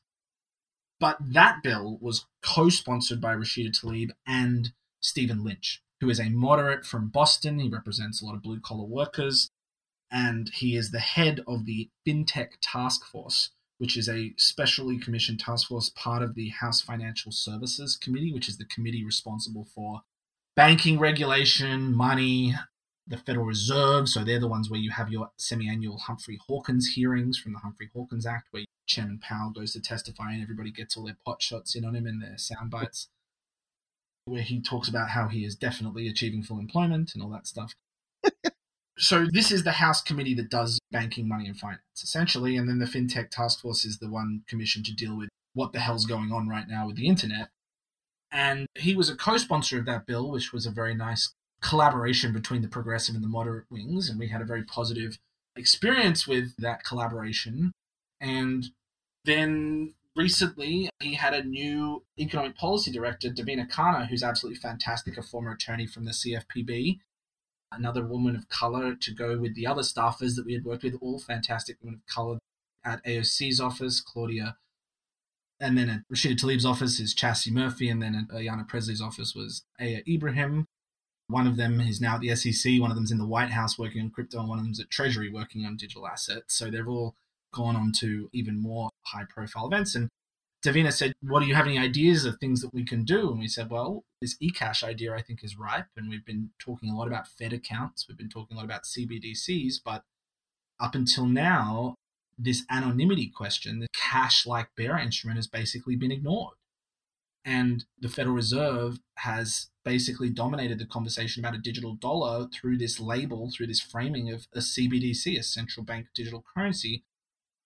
But that bill was co sponsored by Rashida Tlaib and Stephen Lynch, who is a moderate from Boston. He represents a lot of blue collar workers, and he is the head of the FinTech Task Force, which is a specially commissioned task force part of the House Financial Services Committee, which is the committee responsible for banking regulation, money, the Federal Reserve. So they're the ones where you have your semi annual Humphrey Hawkins hearings from the Humphrey Hawkins Act, where Chairman Powell goes to testify and everybody gets all their pot shots in on him and their sound bites, where he talks about how he is definitely achieving full employment and all that stuff. <laughs> so this is the House committee that does banking, money, and finance, essentially. And then the FinTech Task Force is the one commissioned to deal with what the hell's going on right now with the internet. And he was a co sponsor of that bill, which was a very nice collaboration between the progressive and the moderate wings. And we had a very positive experience with that collaboration. And then recently, he had a new economic policy director, Davina Khanna, who's absolutely fantastic, a former attorney from the CFPB. Another woman of color to go with the other staffers that we had worked with, all fantastic women of color at AOC's office, Claudia. And then at Rashida Tlaib's office is Chassie Murphy, and then at Ayanna Pressley's office was Aya Ibrahim. One of them is now at the SEC, one of them's in the White House working on crypto, and one of them's at Treasury working on digital assets. So they've all gone on to even more high profile events. And Davina said, What do you have any ideas of things that we can do? And we said, Well, this eCash idea I think is ripe. And we've been talking a lot about Fed accounts, we've been talking a lot about CBDCs, but up until now, this anonymity question, the cash like bearer instrument, has basically been ignored. And the Federal Reserve has basically dominated the conversation about a digital dollar through this label, through this framing of a CBDC, a central bank digital currency,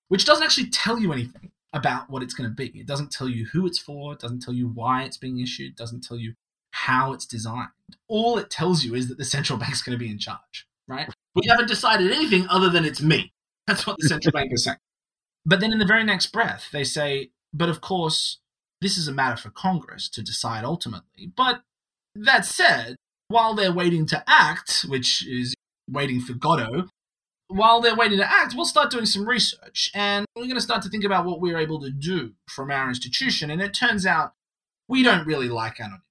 which doesn't actually tell you anything about what it's going to be. It doesn't tell you who it's for, it doesn't tell you why it's being issued, it doesn't tell you how it's designed. All it tells you is that the central bank's going to be in charge, right? We haven't decided anything other than it's me. That's what the central bank is saying. <laughs> But then in the very next breath, they say, but of course, this is a matter for Congress to decide ultimately. But that said, while they're waiting to act, which is waiting for Godot, while they're waiting to act, we'll start doing some research and we're going to start to think about what we're able to do from our institution. And it turns out we don't really like anonymity.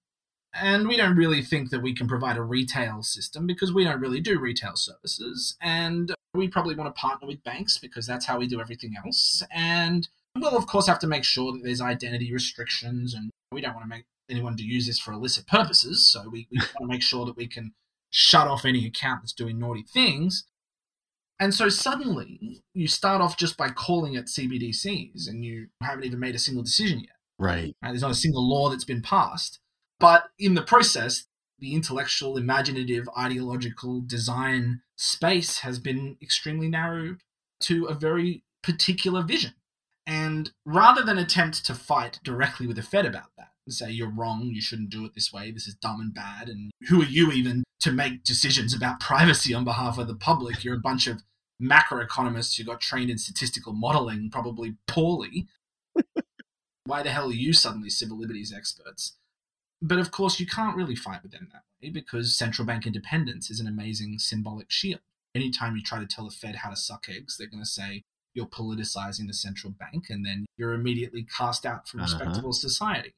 And we don't really think that we can provide a retail system because we don't really do retail services. And we probably want to partner with banks because that's how we do everything else. And we'll, of course, have to make sure that there's identity restrictions and we don't want to make anyone to use this for illicit purposes. So we, we <laughs> want to make sure that we can shut off any account that's doing naughty things. And so suddenly you start off just by calling it CBDCs and you haven't even made a single decision yet. Right. right. There's not a single law that's been passed. But in the process, the intellectual, imaginative, ideological design space has been extremely narrowed to a very particular vision. And rather than attempt to fight directly with the Fed about that and say, you're wrong, you shouldn't do it this way, this is dumb and bad, and who are you even to make decisions about <laughs> privacy on behalf of the public? You're a bunch of macroeconomists who got trained in statistical modeling, probably poorly. <laughs> Why the hell are you suddenly civil liberties experts? But of course, you can't really fight with them that way because central bank independence is an amazing symbolic shield. Anytime you try to tell the Fed how to suck eggs, they're going to say you're politicizing the central bank, and then you're immediately cast out from Uh-huh. respectable society.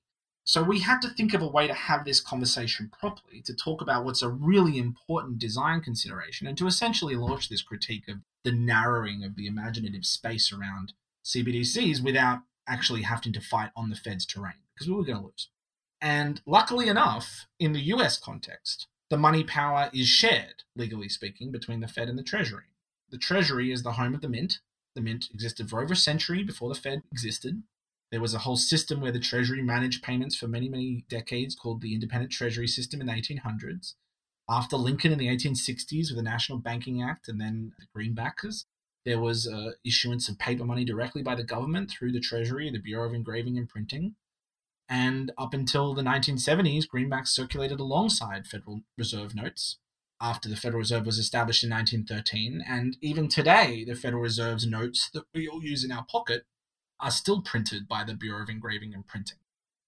So we had to think of a way to have this conversation properly, to talk about what's a really important design consideration, and to essentially launch this critique of the narrowing of the imaginative space around CBDCs without actually having to fight on the Fed's terrain, because we were going to lose. And luckily enough, in the US context, the money power is shared, legally speaking, between the Fed and the Treasury. The Treasury is the home of the Mint. The Mint existed for over a century before the Fed existed. There was a whole system where the Treasury managed payments for many, many decades called the Independent Treasury System in the 1800s. After Lincoln in the 1860s with the National Banking Act and then the Greenbackers, there was uh, issuance of paper money directly by the government through the Treasury, the Bureau of Engraving and Printing. And up until the 1970s, greenbacks circulated alongside Federal Reserve notes after the Federal Reserve was established in 1913. And even today, the Federal Reserve's notes that we all use in our pocket are still printed by the Bureau of Engraving and Printing.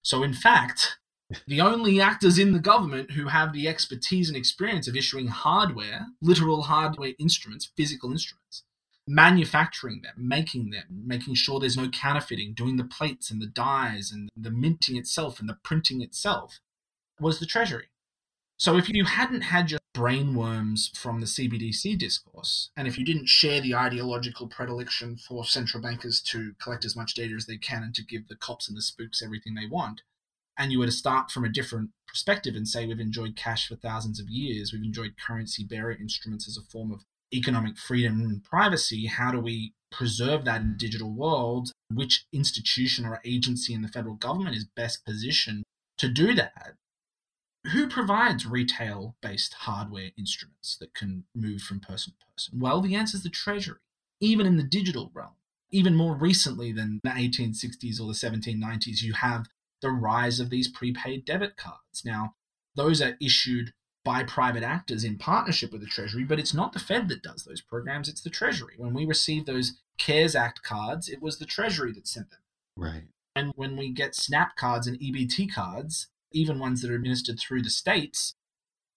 So, in fact, <laughs> the only actors in the government who have the expertise and experience of issuing hardware, literal hardware instruments, physical instruments, manufacturing them, making them, making sure there's no counterfeiting, doing the plates and the dies and the minting itself and the printing itself, was the Treasury. So if you hadn't had your brainworms from the CBDC discourse, and if you didn't share the ideological predilection for central bankers to collect as much data as they can and to give the cops and the spooks everything they want, and you were to start from a different perspective and say we've enjoyed cash for thousands of years, we've enjoyed currency bearer instruments as a form of economic freedom and privacy, how do we preserve that in a digital world? Which institution or agency in the federal government is best positioned to do that? Who provides retail based hardware instruments that can move from person to person? Well, the answer is the Treasury, even in the digital realm. Even more recently than the 1860s or the 1790s, you have the rise of these prepaid debit cards. Now, those are issued by private actors in partnership with the Treasury, but it's not the Fed that does those programs, it's the Treasury. When we receive those CARES Act cards, it was the Treasury that sent them. Right. And when we get SNAP cards and EBT cards, even ones that are administered through the states,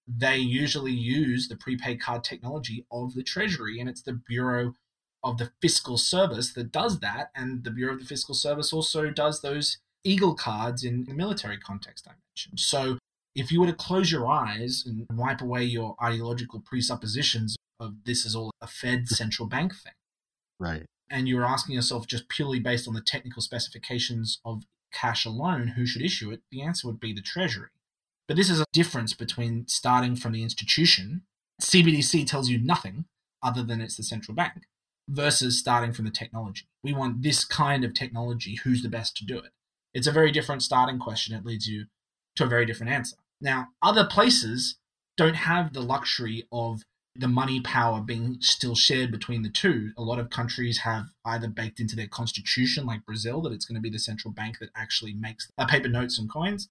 they usually use the prepaid card technology of the Treasury, and it's the Bureau of the Fiscal Service that does that. And the Bureau of the Fiscal Service also does those Eagle cards in the military context I mentioned. So if you were to close your eyes and wipe away your ideological presuppositions of this is all a Fed <laughs> central bank thing, right, and you were asking yourself just purely based on the technical specifications of cash alone, who should issue it? The answer would be the Treasury. But this is a difference between starting from the institution, CBDC tells you nothing other than it's the central bank, versus starting from the technology. We want this kind of technology, who's the best to do it? It's a very different starting question. It leads you to a very different answer. Now, other places don't have the luxury of the money power being still shared between the two. A lot of countries have either baked into their constitution, like Brazil, that it's going to be the central bank that actually makes paper notes and coins,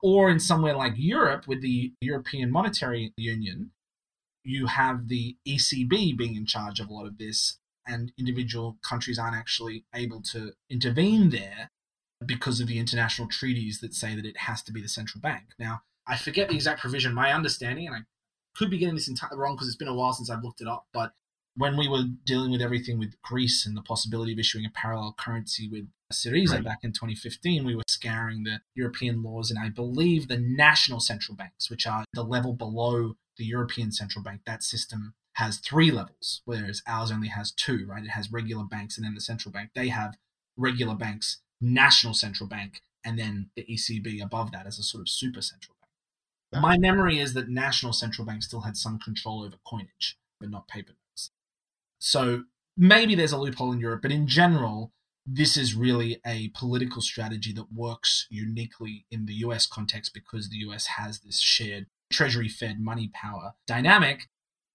or in somewhere like Europe with the European Monetary Union, you have the ECB being in charge of a lot of this, and individual countries aren't actually able to intervene there because of the international treaties that say that it has to be the central bank. Now, I forget the exact provision. My understanding, and I could be getting this entirely wrong because it's been a while since I've looked it up, but when we were dealing with everything with Greece and the possibility of issuing a parallel currency with Syriza right. back in 2015, we were scouring the European laws, and I believe the national central banks, which are the level below the European central bank, that system has three levels, whereas ours only has two, right? It has regular banks and then the central bank. They have regular banks, national central bank, and then the ECB above that as a sort of super central bank. My memory is that national central banks still had some control over coinage, but not paper notes. So maybe there's a loophole in Europe, but in general, this is really a political strategy that works uniquely in the US context because the US has this shared treasury fed money power dynamic,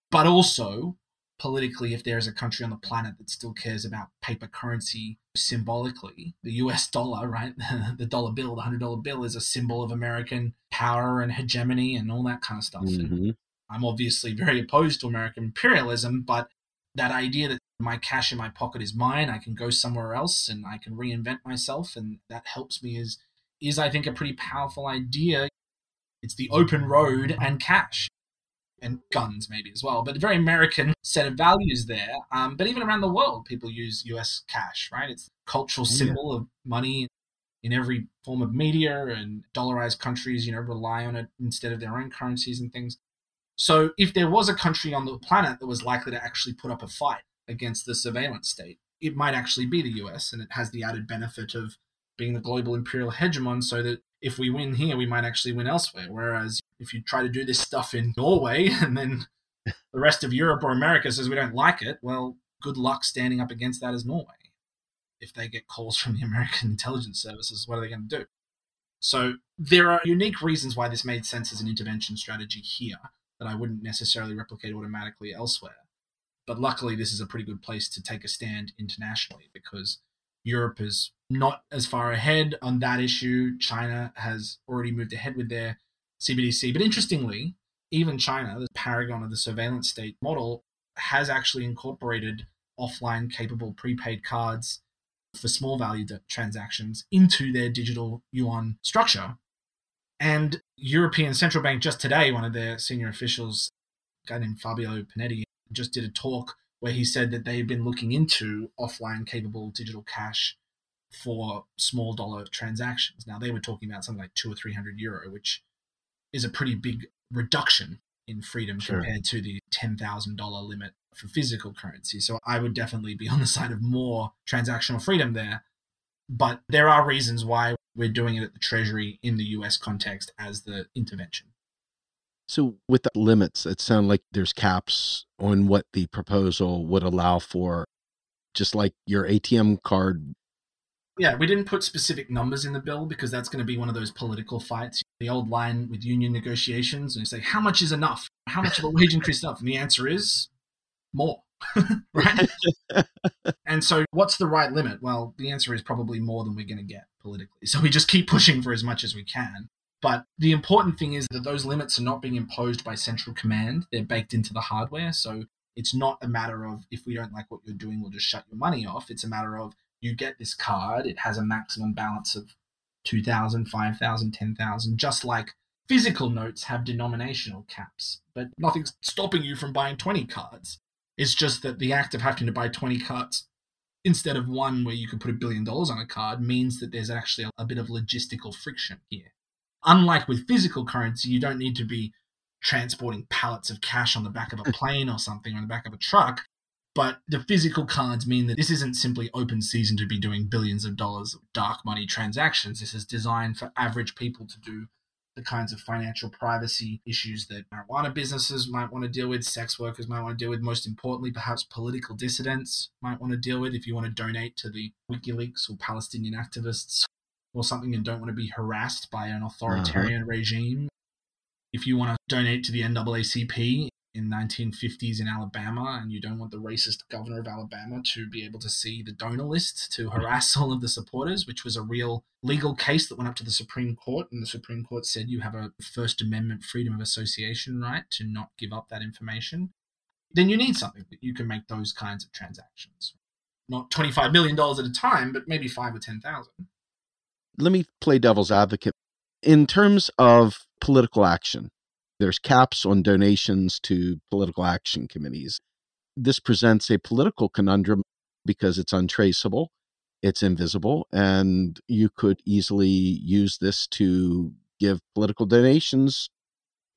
but also politically, if there is a country on the planet that still cares about paper currency symbolically, the US <laughs> dollar, right? <laughs> the dollar bill, the $100 bill is a symbol of American power and hegemony and all that kind of stuff. Mm-hmm. I'm obviously very opposed to American imperialism, but that idea that my cash in my pocket is mine, I can go somewhere else and I can reinvent myself and that helps me is is I think a pretty powerful idea. It's the open road and cash and guns maybe as well, but a very American set of values there. Um, but even around the world, people use U.S. cash, right? It's a cultural symbol yeah. of money. in every form of media and dollarized countries, you know, rely on it instead of their own currencies and things. So if there was a country on the planet that was likely to actually put up a fight against the surveillance state, it might actually be the US. And it has the added benefit of being the global imperial hegemon so that if we win here, we might actually win elsewhere. Whereas if you try to do this stuff in Norway <laughs> and then the rest of Europe or America says we don't like it, well, good luck standing up against that as Norway. If they get calls from the American <laughs> intelligence services, what are they going to do? So there are unique reasons why this made sense as an intervention strategy here that I wouldn't necessarily replicate automatically elsewhere. But luckily, this is a pretty good place to take a stand internationally because Europe is not as far ahead on that issue. China has already moved ahead with their CBDC. But interestingly, even China, the paragon of the surveillance state model, has actually incorporated offline capable prepaid cards for small value transactions into their digital yuan structure. And European Central Bank just today, one of their senior officials, a guy named Fabio Panetta, just did a talk where he said that they've been looking into offline capable digital cash for small dollar transactions. Now they were talking about something like two or three hundred euro, which is a pretty big reduction in freedom sure. compared to the ten thousand dollar limit for physical currency. So I would definitely be <laughs> on the side of more transactional freedom there. But there are reasons why we're doing it at the Treasury in the US context as the intervention. So, with the limits, it sounds like there's caps on what the proposal would allow for, just like your ATM card. Yeah, we didn't put specific numbers in the bill because that's going to be one of those political fights. The old line with union negotiations, and you say, How much is enough? How much of a wage increase enough? And the answer is more. <laughs> right? <laughs> and so, what's the right limit? Well, the answer is probably more than we're going to get politically. So, we just keep pushing for as much as we can. But the important thing is that those limits are not being imposed by central command, they're baked into the hardware. So it's not a matter of if we don't like what you're doing, we'll just shut your money off. It's a matter of you get this card, it has a maximum balance of 2,000, 5,000, 10,000, just like physical notes have denominational caps. But nothing's stopping you from buying 20 cards. It's just that the act of having to buy 20 cards instead of one where you could put a billion dollars on a card means that there's actually a, a bit of logistical friction here. Unlike with physical currency, you don't need to be transporting pallets of cash on the back of a hmm. plane or something on the back of a truck. But the physical cards mean that this isn't simply open season to be doing billions of dollars of dark money transactions. This is designed for average people to do the kinds of financial privacy issues that marijuana businesses might want to deal with, sex workers might want to deal with, most importantly, perhaps political dissidents might want to deal with if you want to donate to the WikiLeaks or Palestinian activists or something and don't want to be harassed by an authoritarian uh-huh. regime. If you want to donate to the NAACP in 1950s in Alabama and you don't want the racist governor of Alabama to be able to see the donor list to harass all of the supporters, which was a real legal case that went up to the Supreme Court. And the Supreme Court said you have a First Amendment freedom of association right to not give up that information. Then you need something that you can make those kinds of transactions. Not $25 million at a time, but maybe five or 10,000 let me play devil's advocate. In terms of political action, there's caps on donations to political action committees. This presents a political conundrum because it's untraceable, it's invisible, and you could easily use this to give political donations.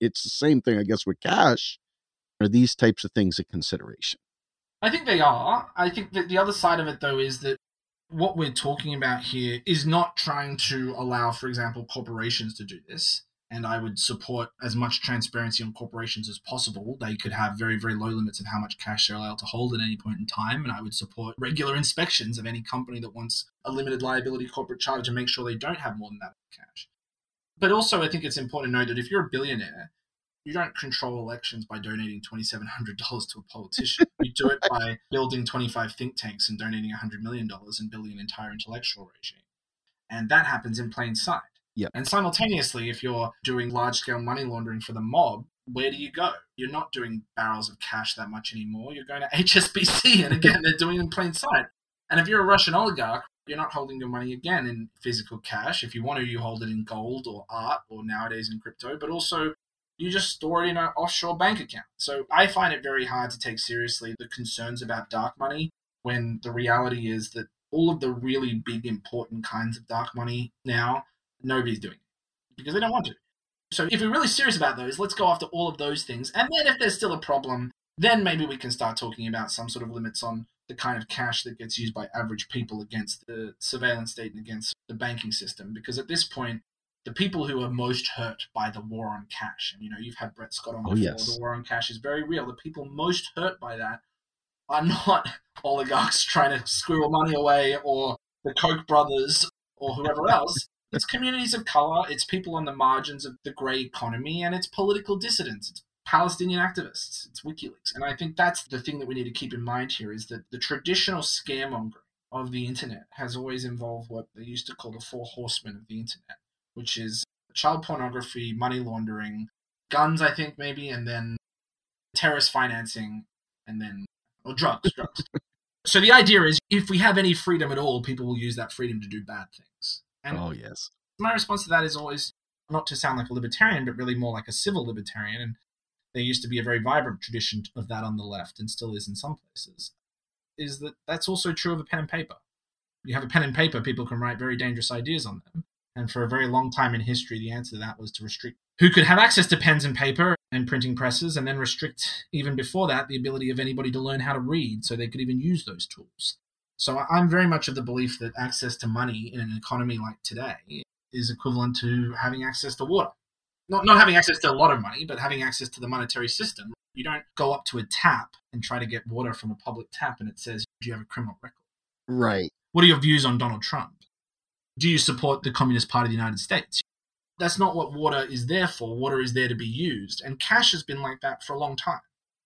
It's the same thing, I guess, with cash. Are these types of things a consideration? I think they are. I think that the other side of it, though, is that what we're talking about here is not trying to allow, for example, corporations to do this. And I would support as much transparency on corporations as possible. They could have very, very low limits of how much cash they're allowed to hold at any point in time. And I would support regular inspections of any company that wants a limited liability corporate charter to make sure they don't have more than that cash. But also, I think it's important to know that if you're a billionaire, you don't control elections by donating $2,700 to a politician. you do it by building 25 think tanks and donating $100 million and building an entire intellectual regime. And that happens in plain sight. Yep. And simultaneously, if you're doing large scale money laundering for the mob, where do you go? You're not doing barrels of cash that much anymore. You're going to <laughs> HSBC. And again, they're doing it in plain sight. And if you're a Russian oligarch, you're not holding your money again in physical cash. If you want to, you hold it in gold or art or nowadays in crypto, but also you just store it in an offshore bank account. So I find it very hard to take seriously the concerns about dark money when the reality is that all of the really big, important kinds of dark money now, nobody's doing it because they don't want to. So if we're really serious about those, let's go after all of those things. And then if there's still a problem, then maybe we can start talking about some sort of limits on the kind of cash that gets used by average people against the surveillance state and against the banking system. Because at this point, the people who are most hurt by the war on cash, and you know, you've had Brett Scott on Oh, before, yes. the war on cash is very real. The people most hurt by that are not <laughs> oligarchs trying to squirrel money away or the Koch brothers or whoever <laughs> else. It's communities of color, it's people on the margins of the gray economy, and it's political dissidents. It's Palestinian activists, it's WikiLeaks. And I think that's the thing that we need to keep in mind here is that the traditional scaremongering of the internet has always involved what they used to call the four horsemen of the internet, which is child pornography, money laundering, guns, I think, maybe, and then terrorist financing, and then, or drugs, <laughs> drugs. So the idea is if we have any freedom at all, people will use that freedom to do bad things. And Oh, yes. my response to that is always not to sound like a libertarian, but really more like a civil libertarian. And there used to be a very vibrant tradition of that on the left, and still is in some places. Is that that's also true of a pen and paper? You have a pen and paper, people can write very dangerous ideas on them. And for a very long time in history, the answer to that was to restrict who could have access to pens and paper and printing presses, and then restrict, even before that, the ability of anybody to learn how to read so they could even use those tools. So I'm very much of the belief that access to money in an economy like today is equivalent to having access to water. Not, not having access to a lot of money, but having access to the monetary system. You don't go up to a tap and try to get water from a public tap and it says, Do you have a criminal record? Right. What are your views on Donald Trump? Do you support the Communist Party of the United States? That's not what water is there for. Water is there to be used. And cash has been like that for a long time.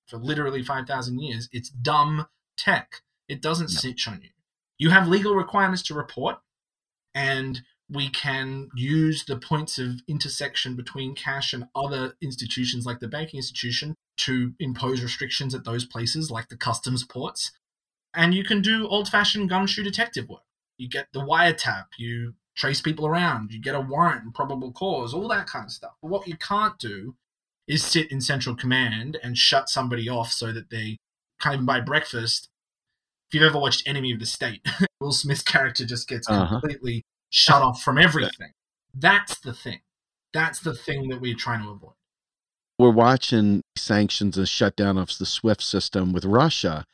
For literally 5,000 years. It's dumb tech. It doesn't snitch on you. You have legal requirements to report, and we can use the points of intersection between cash and other institutions like the banking institution to impose restrictions at those places, like the customs ports. And you can do old fashioned gumshoe detective work. You get the wiretap, you trace people around, you get a warrant and probable cause, all that kind of stuff. But what you can't do is sit in central command and shut somebody off so that they can't even buy breakfast. If you've ever watched Enemy of the State, <laughs> Will Smith's character just gets Uh-huh. completely shut off from everything. That's the thing. That's the thing that we're trying to avoid. We're watching sanctions and shutdown of the SWIFT system with Russia,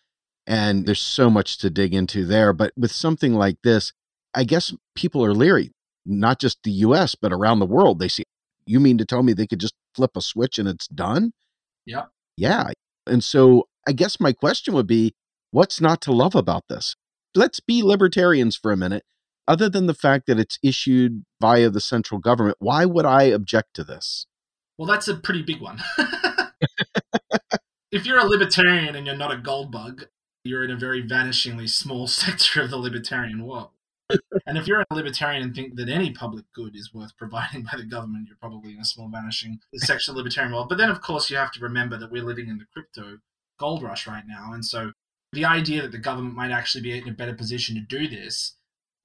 and there's so much to dig into there. But with something like this, I guess people are leery, not just the US, but around the world. They see, you mean to tell me they could just flip a switch and it's done? Yeah. Yeah. And so I guess my question would be what's not to love about this? Let's be libertarians for a minute. Other than the fact that it's issued via the central government, why would I object to this? Well, that's a pretty big one. <laughs> if you're a libertarian and you're not a gold bug, you're in a very vanishingly small <laughs> sector of the libertarian world. <laughs> and if you're a libertarian and think that any public good is worth providing <laughs> by the government, you're probably in a small vanishing section of the libertarian world. But then, of course, you have to remember that we're living in the crypto gold rush right now. And so the idea that the government might actually be in a better position to do this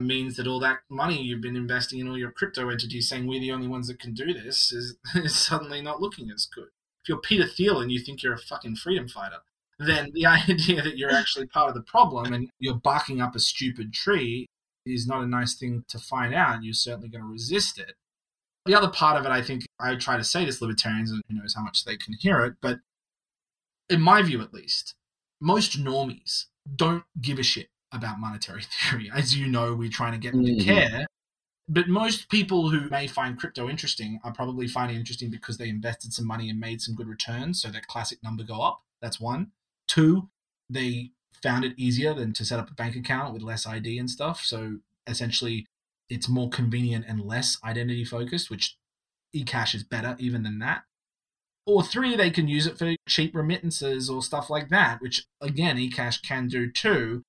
means that all that money you've been investing in all your crypto entities saying we're the only ones that can do this is, is suddenly not looking as good. If you're Peter Thiel and you think you're a fucking freedom fighter, then the <laughs> idea that you're actually part of the problem and you're barking up a stupid tree is not a nice thing to find out. You're certainly going to resist it. The other part of it, I think I try to say to libertarians, and who knows how much they can hear it, but in my view at least, most normies don't give a shit about monetary <laughs> theory. As you know, we're trying to get them to mm. care. But most people who may find crypto interesting are probably finding it interesting because they invested some money and made some good returns, so that classic number go up. That's one. Two, they found it easier than to set up a bank account with less ID and stuff. So essentially, it's more convenient and less identity focused, which eCash is better even than that. Or three, they can use it for cheap remittances or stuff like that, which again, eCash can do too.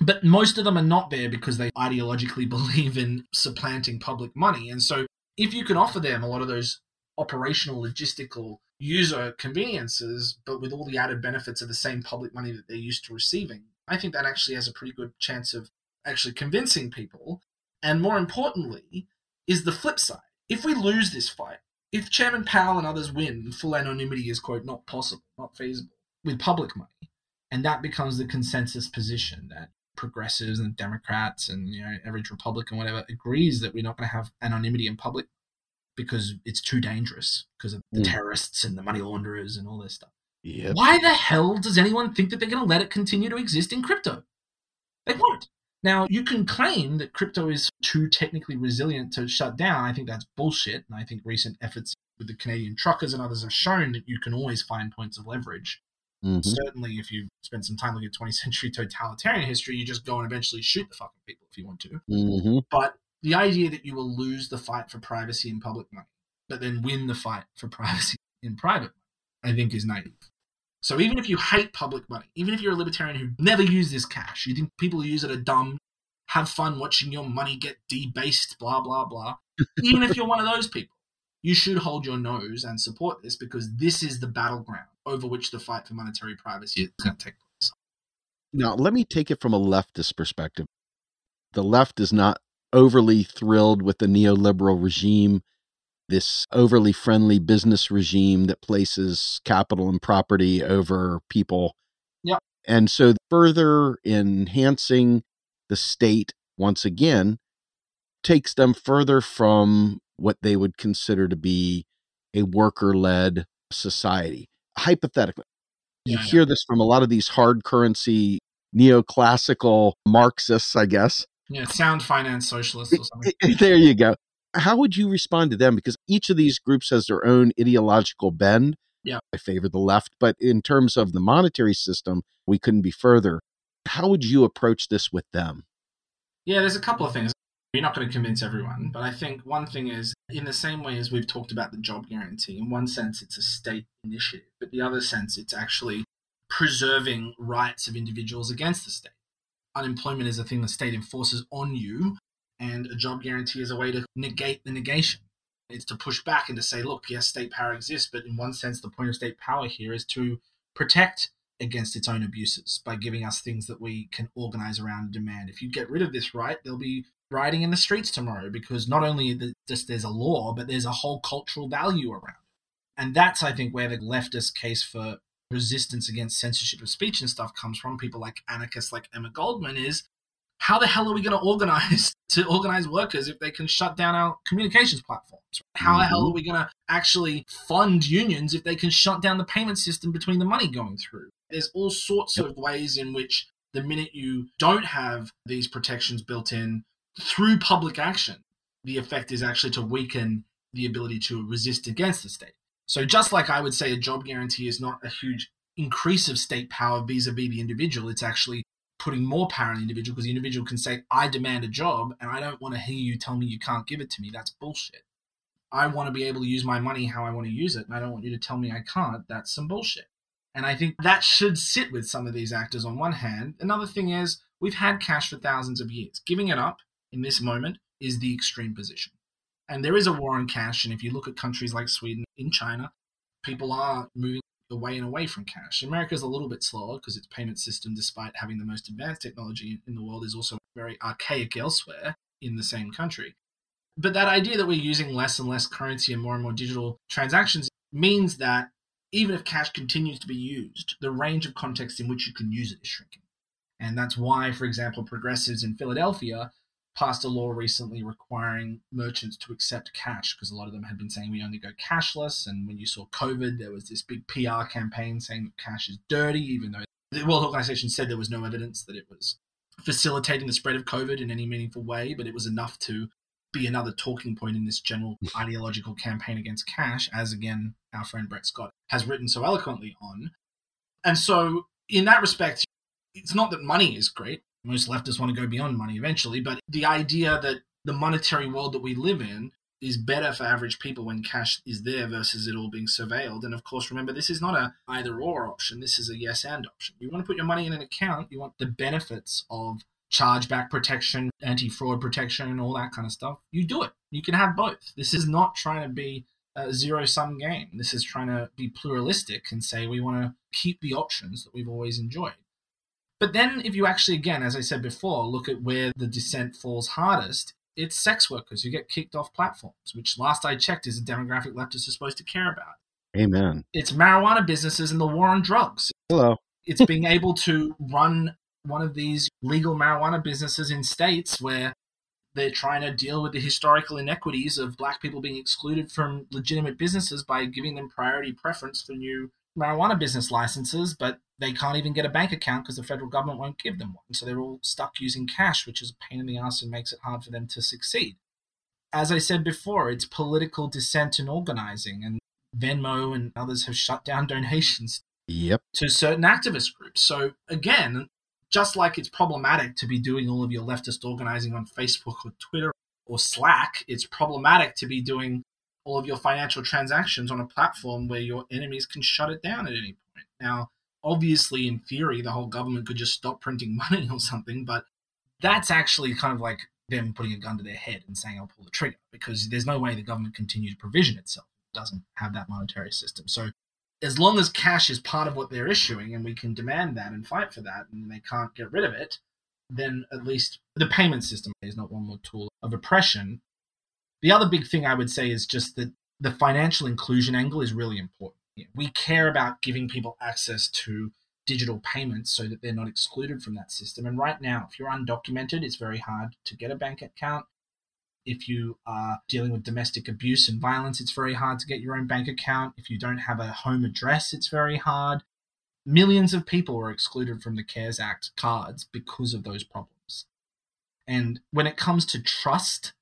But most of them are not there because they ideologically <laughs> believe in supplanting public money. And so, if you can offer them a lot of those operational, logistical, user conveniences, but with all the added benefits of the same public money that they're used to receiving, I think that actually has a pretty good chance of actually convincing people. And more importantly, is the flip side. If we lose this fight, if Chairman Powell and others win, full anonymity is, quote, not possible, not feasible, with public money, and that becomes the consensus position that progressives and Democrats and you know average Republican, whatever, agrees that we're not going to have anonymity in public because it's too dangerous because of the Mm. terrorists and the money launderers and all this stuff. Yep. Why the hell does anyone think that they're going to let it continue to exist in crypto? They won't. Now, you can claim that crypto is too technically resilient to shut down. I think that's bullshit. And I think recent efforts with the Canadian truckers and others have shown that you can always find points of leverage. Mhm. Certainly, if you spend some time looking at 20th century totalitarian history, you just go and eventually shoot the fucking people if you want to. Mhm. But the idea that you will lose the fight for privacy in public money, but then win the fight for <laughs> privacy in private money, I think is naive. So even if you hate public money, even if you're a libertarian who never use this cash, you think people who use it are dumb, have fun watching your money get debased, blah, blah, blah. <laughs> even if you're one of those people, you should hold your nose and support this because this is the battleground over which the fight for monetary privacy is going to take place. Now, let me take it from a leftist perspective. The left is not overly thrilled with the neoliberal regime, this overly friendly business regime that places capital and property over people. Yep. And so, further enhancing the state once again takes them further from what they would consider to be a worker led society. Hypothetically, you Yeah, yeah. hear this from a lot of these hard currency neoclassical Marxists, I guess. Yeah, sound finance socialists or something. <laughs> there you go. How would you respond to them? Because each of these groups has their own ideological bend. Yeah. I favor the left, but in terms of the monetary system, we couldn't be further. How would you approach this with them? Yeah, there's a couple of things. You're not going to convince everyone, but I think one thing is in the same way as we've talked about the job guarantee, in one sense, it's a state initiative, but the other sense, it's actually preserving rights of individuals against the state. Unemployment is a thing the state enforces on you, and a job guarantee is a way to negate the negation. It's to push back and to say, look, yes, state power exists, but in one sense, the point of state power here is to protect against its own abuses by giving us things that we can organize around and demand. If you get rid of this right, there'll be rioting in the streets tomorrow because not only the, just there's a law, but there's a whole cultural value around. it. And that's, I think, where the leftist case for resistance against censorship of speech and stuff comes from. People like anarchists like Emma Goldman is how the hell are we going to organize <laughs> to organize workers if they can shut down our communications platforms? How the hell are mm-hmm. we going to actually fund unions if they can shut down the payment system between the money going through? There's all sorts of ways in which the minute you don't have these protections built in through public action, the effect is actually to weaken the ability to resist against the state. So just like I would say a job guarantee is not a huge increase of state power vis-a-vis the individual, it's actually putting more power in the individual because the individual can say, I demand a job and I don't want to hear you tell me you can't give it to me. That's bullshit. I want to be able to use my money how I want to use it, and I don't want you to tell me I can't. That's some bullshit. And I think that should sit with some of these actors on one hand. Another thing is, we've had cash for thousands of years. Giving it up in this moment is the extreme position. And there is a war on cash. And if you look at countries like Sweden, in China, people are moving away and away from cash. America's a little bit slower because its payment system, despite having the most advanced technology in the world, is also very archaic elsewhere in the same country. But that idea that we're using less and less currency and more and more digital transactions means that even if cash continues to be used, the range of contexts in which you can use it is shrinking. And that's why, for example, progressives in Philadelphia passed a law recently requiring merchants to accept cash because a lot of them had been saying we only go cashless. And when you saw COVID, there was this big PR campaign saying that cash is dirty, even though the World Organization said there was no evidence that it was facilitating the spread of COVID in any meaningful way, but it was enough to be another talking point in this general hmm. ideological campaign against cash, as again our friend Brett Scott has written so eloquently on. And so, in that respect, it's not that money is great. Most leftists want to go beyond money eventually, but the idea that the monetary world that we live in is better for average people when cash is there versus it all being surveilled. And of course, remember, this is not a either or option. This is a yes and option. You want to put your money in an account, you want the benefits of chargeback protection, anti fraud protection, all that kind of stuff. You do it. You can have both. This is not trying to be a zero sum game. This is trying to be pluralistic and say we want to keep the options that we've always enjoyed. But then, if you actually, again, as I said before, look at where the dissent falls hardest, it's sex workers who get kicked off platforms, which last I checked is a demographic leftists are supposed to care about. Amen. It's marijuana businesses and the war on drugs. Hello. It's being able to run one of these legal marijuana businesses in states where they're trying to deal with the historical inequities of black people being excluded from legitimate businesses by giving them priority preference for new marijuana business licenses, but they can't even get a bank account because the federal government won't give them one. So they're all stuck using cash, which is a pain in the ass and makes it hard for them to succeed. As I said before, it's political dissent and organizing, and Venmo and others have shut down <laughs> donations Yep. to certain activist groups. So again, just like it's problematic to be doing all of your leftist organizing on Facebook or Twitter or Slack, it's problematic to be doing all of your financial transactions on a platform where your enemies can shut it down at any point. Now, obviously, in theory, the whole government could just stop printing <laughs> money or something, but that's actually kind of like them putting a gun to their head and saying, I'll pull the trigger, because there's no way the government continues to provision itself. It doesn't have that monetary system. So as long as cash is part of what they're issuing and we can demand that and fight for that and they can't get rid of it, then at least the payment system is not one more tool of oppression. The other big thing I would say is just that the financial inclusion angle is really important. We care about giving people access to digital payments so that they're not excluded from that system. And right now, if you're undocumented, it's very hard to get a bank account. If you are dealing with domestic abuse and violence, it's very hard to get your own bank account. If you don't have a home address, it's very hard. Millions of people were excluded from the CARES Act cards because of those problems. And when it comes to trust,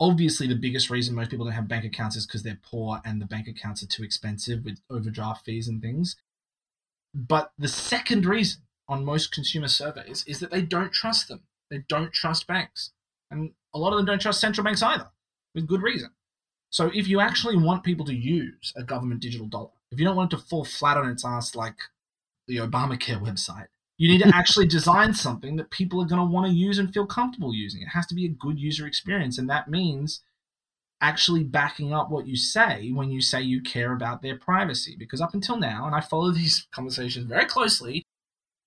obviously the biggest reason most people don't have bank accounts is because they're poor and the bank accounts are too expensive with overdraft fees and things. But the second reason on most consumer surveys is that they don't trust them. They don't trust banks. And a lot of them don't trust central banks either, with good reason. So if you actually want people to use a government digital dollar, if you don't want it to fall flat on its ass like the Obamacare <laughs> website, you need to actually design something that people are going to want to use and feel comfortable using. It has to be a good user experience. And that means actually backing up what you say when you say you care about their privacy. Because up until now, and I follow <laughs> these conversations very closely,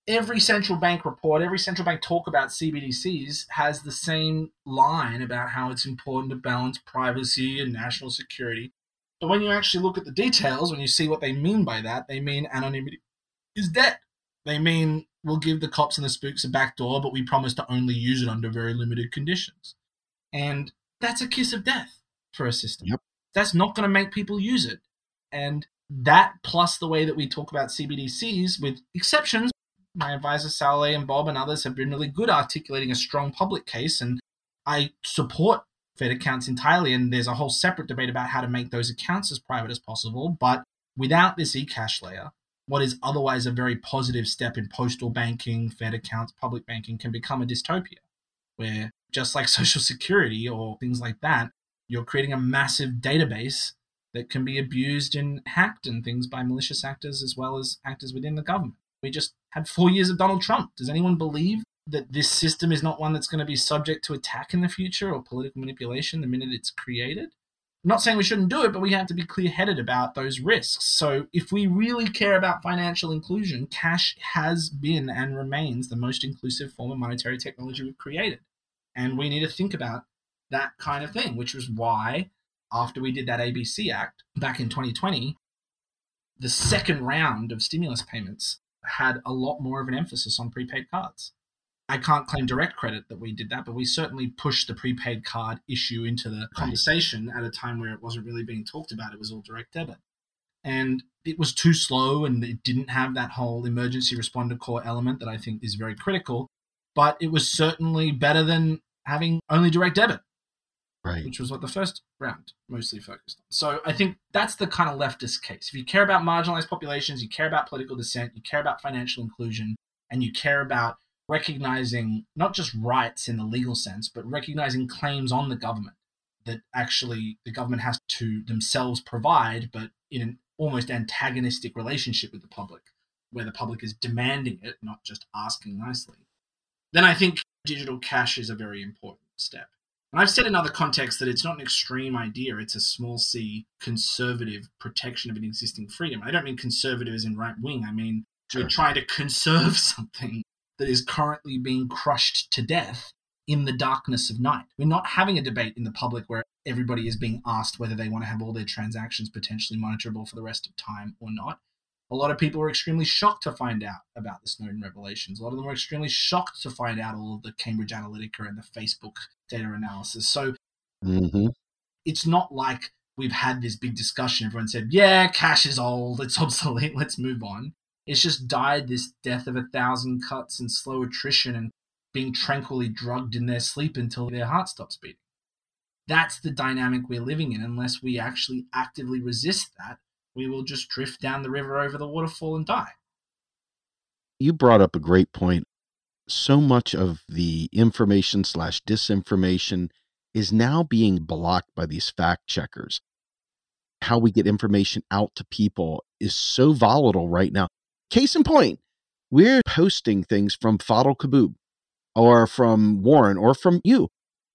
every central bank report, every central bank talk about CBDCs has the same line about how it's important to balance privacy and national security. But when you actually look at the details, when you see what they mean by that, they mean anonymity is dead. They mean we'll give the cops and the spooks a back door, but we promise to only use it under very limited conditions. And that's a kiss of death for a system. Yep. That's not going to make people use it. And that plus the way that we talk about CBDCs, with exceptions, my advisor Saleh and Bob and others have been really good articulating a strong public case, and I support Fed accounts entirely. And there's a whole separate debate about how to make those accounts as private as possible. But without this eCash layer, what is otherwise a very positive step in postal banking, Fed accounts, public banking can become a dystopia, where just like <laughs> Social Security or things like that, you're creating a massive database that can be abused and hacked and things by malicious actors as well as actors within the government. We just had four years of Donald Trump. Does anyone believe that this system is not one that's going to be subject to attack in the future or political manipulation the minute it's created? I'm not saying we shouldn't do it, but we have to be clear headed about those risks. So, if we really care about financial inclusion, cash has been and remains the most inclusive form of monetary technology we've created. And we need to think about that kind of thing, which was why, after we did that ABC Act back in 2020, the second round of stimulus payments had a lot more of an emphasis on prepaid cards. I can't claim direct credit that we did that, but we certainly pushed the prepaid card issue into the conversation at a time where it wasn't really being talked about. It was all direct debit. And it was too slow and it didn't have that whole emergency responder core element that I think is very critical. But it was certainly better than having only direct debit, Right. which was what the first round mostly focused on. So I think that's the kind of leftist case. If you care about marginalized populations, you care about political dissent, you care about financial inclusion, and you care about recognizing not just rights in the legal sense, but recognizing claims on the government that actually the government has to themselves provide, but in an almost antagonistic relationship with the public, where the public is demanding it, not just asking nicely, then I think digital cash is a very important step. And I've said in other contexts that it's not an extreme idea, it's a small c conservative protection of an existing freedom. I don't mean conservative as in right wing, I mean we're trying to conserve <laughs> something that is currently being crushed to death in the darkness of night. We're not having a debate in the public where everybody is being asked whether they want to have all their transactions potentially monitorable for the rest of time or not. A lot of people were extremely shocked to find out about the Snowden revelations. A lot of them were extremely shocked to find out all of the Cambridge Analytica and the Facebook data analysis. So Mm-hmm. it's not like we've had this big discussion. Everyone said, yeah, cash is old, it's <laughs> obsolete, let's move on. It's just died this death of a thousand cuts and slow attrition and being tranquilly drugged in their sleep until their heart stops beating. That's the dynamic we're living in. Unless we actually actively resist that, we will just drift down the river over the waterfall and die. You brought up a great point. So much of the information slash disinformation is now being blocked by these fact checkers. How we get information out to people is so volatile right now. Case in point, we're posting things from Fadhel Kaboub or from Warren or from you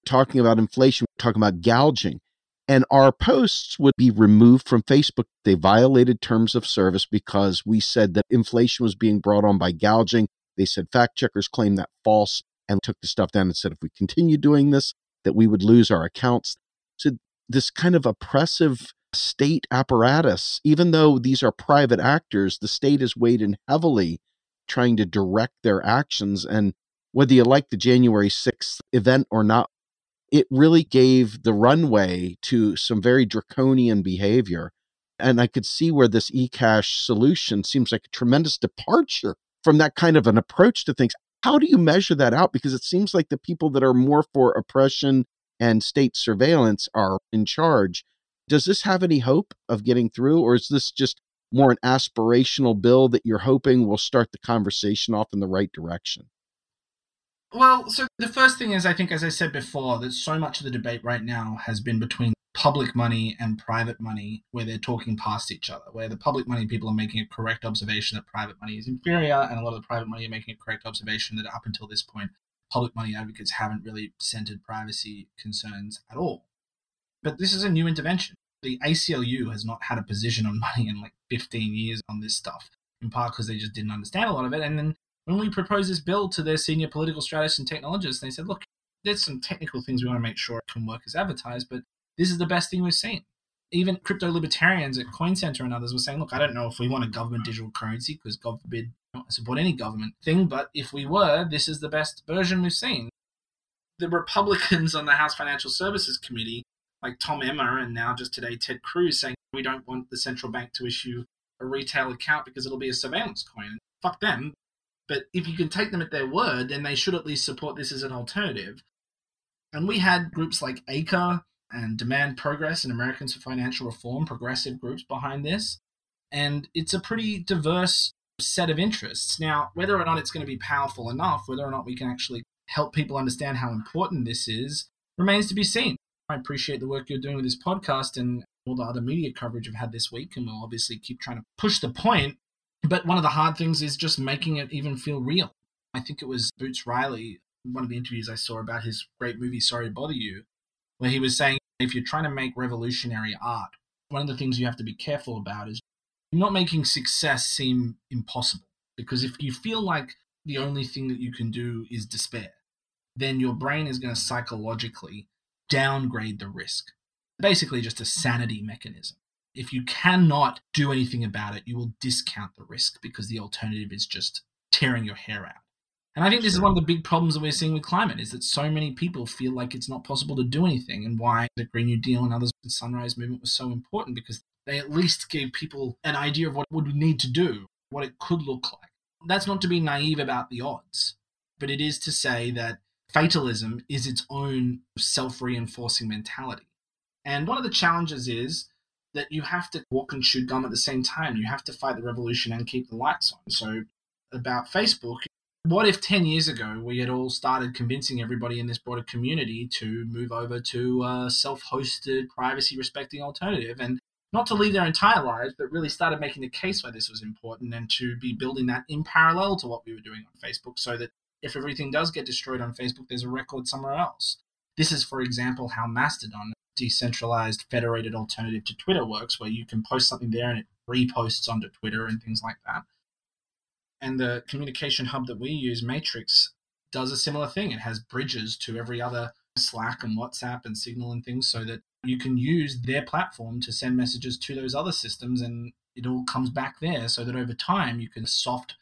talking about inflation, talking about gouging. And our posts would be removed from Facebook. They violated terms of service because we said that inflation was being brought on by gouging. They said fact checkers claim that false and took the stuff down and said if we continue doing this, that we would lose our accounts. So this kind of oppressive state apparatus, even though these are private actors, the state is weighed in heavily trying to direct their actions. And whether you like the January 6th event or not, it really gave the runway to some very draconian behavior. And I could see where this eCash solution seems like a tremendous departure from that kind of an approach to things. How do you measure that out? Because it seems like the people that are more for oppression and state surveillance are in charge. Does this have any hope of getting through, or is this just more an aspirational bill that you're hoping will start the conversation off in the right direction? Well, so the first thing is, I think, as I said before, that so much of the debate right now has been between public money and private money, where they're talking past each other, where the public money people are making a correct observation that private money is inferior, and a lot of the private money are making a correct observation that up until this point, public money advocates haven't really centered privacy concerns at all. But this is a new intervention. The ACLU has not had a position on <laughs> money in like 15 years on this stuff, in part because they just didn't understand a lot of it. And then when we proposed this bill to their senior political strategists and technologists, they said, look, there's some technical things we want to make sure it can work as advertised, but this is the best thing we've seen. Even crypto libertarians at Coin Center and others were saying, look, I don't know if we want a government digital currency because, God forbid, I don't support any government thing, but if we were, this is the best version we've seen. The Republicans on the House Financial Services Committee, like Tom Emmer and now just today Ted Cruz, saying we don't want the central bank to issue a retail account because it'll be a surveillance coin. Fuck them. But if you can take them at their word, then they should at least support this as an alternative. And we had groups like ACRE and Demand Progress and Americans for Financial Reform, progressive groups behind this. And it's a pretty diverse set of interests. Now, whether or not it's going to be powerful enough, whether or not we can actually help people understand how important this is, remains to be seen. I appreciate the work you're doing with this podcast and all the other media coverage I've had this week, and we'll obviously keep trying to push the point. But one of the hard things is just making it even feel real. I think it was Boots Riley, one of the interviews I saw about his great movie Sorry to Bother You, where he was saying if you're trying to make revolutionary art, one of the things you have to be careful about is not making success seem impossible. Because if you feel like the only thing that you can do is despair, then your brain is going to psychologically downgrade the risk. Basically, just a sanity mechanism. If you cannot do anything about it, you will discount the risk because the alternative is just tearing your hair out. And I think this is one of the big problems that we're seeing with climate is that so many people feel like it's not possible to do anything and why the Green New Deal and others, the Sunrise Movement was so important because they at least gave people an idea of what would need to do, what it could look like. That's not to be naive about the odds, but it is to say that fatalism is its own self reinforcing mentality. And one of the challenges is that you have to walk and chew gum at the same time. You have to fight the revolution and keep the lights on. So, about Facebook, what if 10 years ago we had all started convincing everybody in this broader community to move over to a self hosted, privacy respecting alternative and not to leave their entire lives, but really started making the case why this was important and to be building that in parallel to what we were doing on Facebook so that if everything does get destroyed on Facebook, there's a record somewhere else. This is, for example, how Mastodon, decentralized federated alternative to Twitter, works, where you can post something there and it reposts onto Twitter and things like that. And the communication hub that we use, Matrix, does a similar thing. It has bridges to every other Slack and WhatsApp and Signal and things so that you can use their platform to send messages to those other systems and it all comes back there so that over time you can soft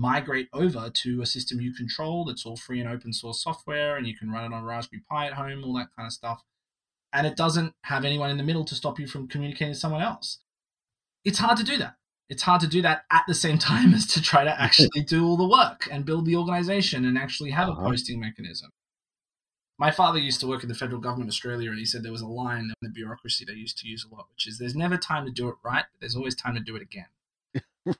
migrate over to a system you control that's all free and open source software and you can run it on Raspberry Pi at home, all that kind of stuff. And it doesn't have anyone in the middle to stop you from communicating to someone else. It's hard to do that. It's hard to do that at the same <laughs> time as to try to actually do all the work and build the organization and actually have Uh-huh. a posting mechanism. My father used to work in the federal government Australia, and he said there was a line in the bureaucracy they used to use a lot, which is there's never time to do it right, but there's always time to do it again. <laughs>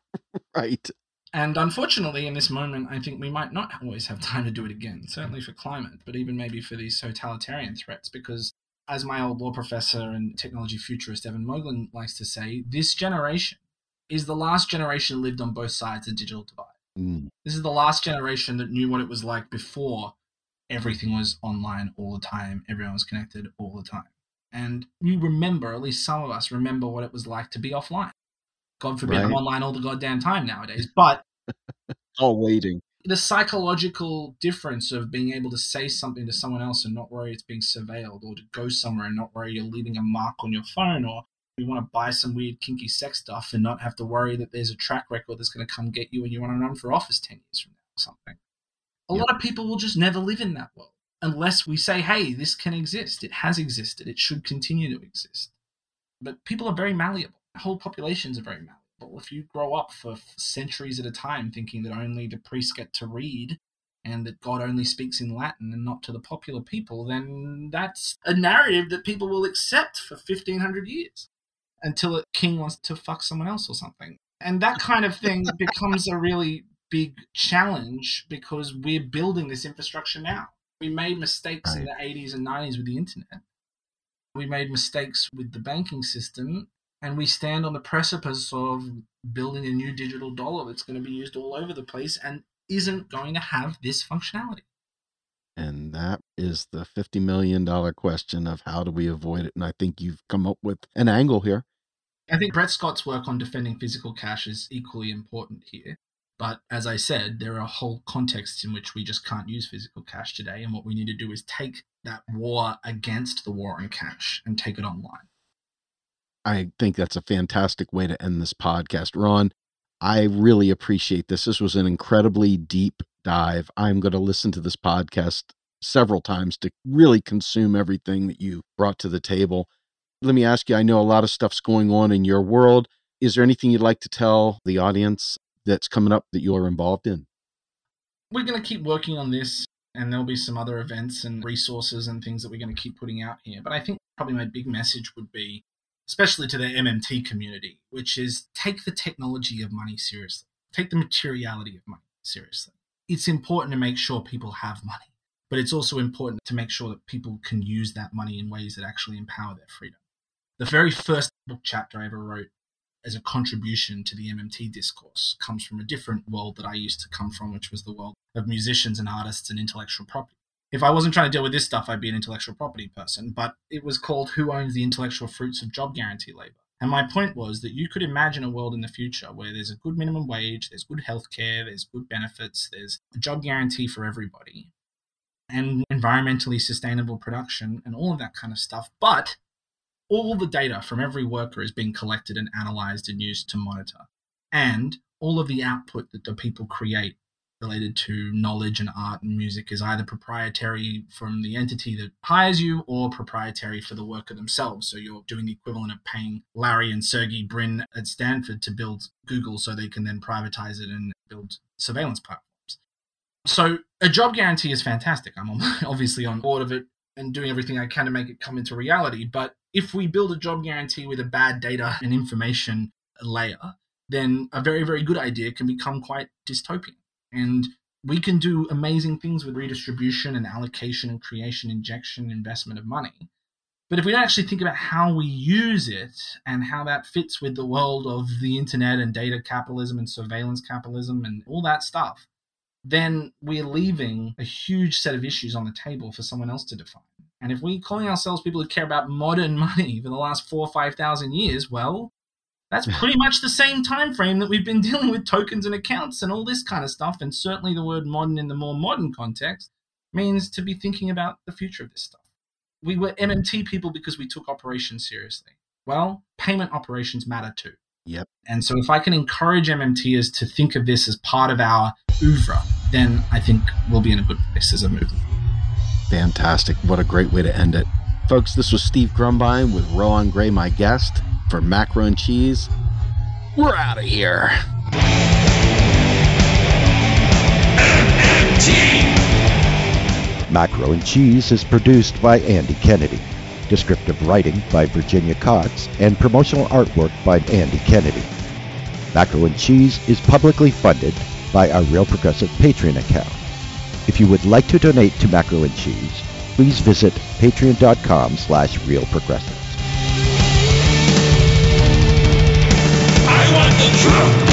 Right. And unfortunately, in this moment, I think we might not always have time to do it again, certainly for climate, but even maybe for these totalitarian threats, because as my old law professor and technology futurist Eben Moglen likes to say, this generation is the last generation that lived on both sides of the digital divide. Mm. This is the last generation that knew what it was like before everything was online all the time, everyone was connected all the time. And we remember, at least some of us remember what it was like to be offline. God forbid I'm online all the goddamn time nowadays. But All <laughs> oh, waiting. the psychological difference of being able to say something to someone else and not worry it's being surveilled, or to go somewhere and not worry you're leaving a mark on your phone, or you want to buy some weird kinky sex stuff and not have to worry that there's a track record that's going to come get you when you want to run for office 10 years from now or something. A Yep. lot of people will just never live in that world unless we say, hey, this can exist. It has existed. It should continue to exist. But people are very malleable. Whole populations are very malleable. If you grow up for centuries at a time thinking that only the priests get to read and that God only speaks in Latin and not to the popular people, then that's a narrative that people will accept for 1500 years until a king wants to fuck someone else or something. And that <laughs> kind of thing becomes a really big challenge because we're building this infrastructure now. We made mistakes in the 80s and 90s with the internet. We made mistakes with the banking system, and we stand on the precipice of building a new digital dollar that's going to be used all over the place and isn't going to have this functionality. And that is the $50 million question of how do we avoid it? And I think you've come up with an angle here. I think Brett Scott's work on defending physical cash is equally important here. But as I said, there are whole contexts in which we just can't use physical cash today. And what we need to do is take that war against the war on cash and take it online. I think that's a fantastic way to end this podcast. Ron, I really appreciate this. This was an incredibly deep dive. I'm going to listen to this podcast several times to really consume everything that you brought to the table. Let me ask you I know a lot of stuff's going on in your world. Is there anything you'd like to tell the audience that's coming up that you're involved in? We're going to keep working on this, and there'll be some other events and resources and things that we're going to keep putting out here. But I think probably my big message would be, especially to the MMT community, which is take the technology of money seriously, take the materiality of money seriously. It's important to make sure people have money, but it's also important to make sure that people can use that money in ways that actually empower their freedom. The very first book chapter I ever wrote as a contribution to the MMT discourse comes from a different world that I used to come from, which was the world of musicians and artists and intellectual property. If I wasn't trying to deal with this stuff, I'd be an intellectual property person, but it was called Who Owns the Intellectual Fruits of Job Guarantee Labor? And my point was that you could imagine a world in the future where there's a good minimum wage, there's good healthcare, there's good benefits, there's a job guarantee for everybody, and environmentally sustainable production and all of that kind of stuff. But all the data from every worker is being collected and analyzed and used to monitor. And all of the output that the people create related to knowledge and art and music is either proprietary from the entity that hires you or proprietary for the worker themselves. So you're doing the equivalent of paying Larry and Sergey Brin at Stanford to build Google so they can then privatize it and build surveillance platforms. So a job guarantee is fantastic. I'm <laughs> obviously on board of it and doing everything I can to make it come into reality. But if we build a job guarantee with a bad data and information layer, then a very, very good idea can become quite dystopian. And we can do amazing things with redistribution and allocation and creation, injection, investment of money. But if we don't actually think about how we use it and how that fits with the world of the internet and data capitalism and surveillance capitalism and all that stuff, then we're leaving a huge set of issues on the table for someone else to define. And if we're calling ourselves people who care about modern <laughs> money for the last four or five thousand years, well, that's pretty much the same time frame that we've been <laughs> dealing with tokens and accounts and all this kind of stuff. And certainly the word modern in the more modern context means to be thinking about the future of this stuff. We were MMT people because we took operations seriously. Well, payment operations matter too. Yep. And so if I can encourage MMTers to think of this as part of our oeuvre, then I think we'll be in a good place as a movement. Fantastic. What a great way to end it. Folks, this was Steve Grumbine with Rohan Grey, my guest, for Macro and Cheese. We're out of here. Macro and Cheese is produced by Andy Kennedy. Descriptive writing by Virginia Cox and promotional artwork by Andy Kennedy. Macro and Cheese is publicly funded by our Real Progressive Patreon account. If you would like to donate to Macro and Cheese, please visit patreon.com slash realprogressives. I want the truth.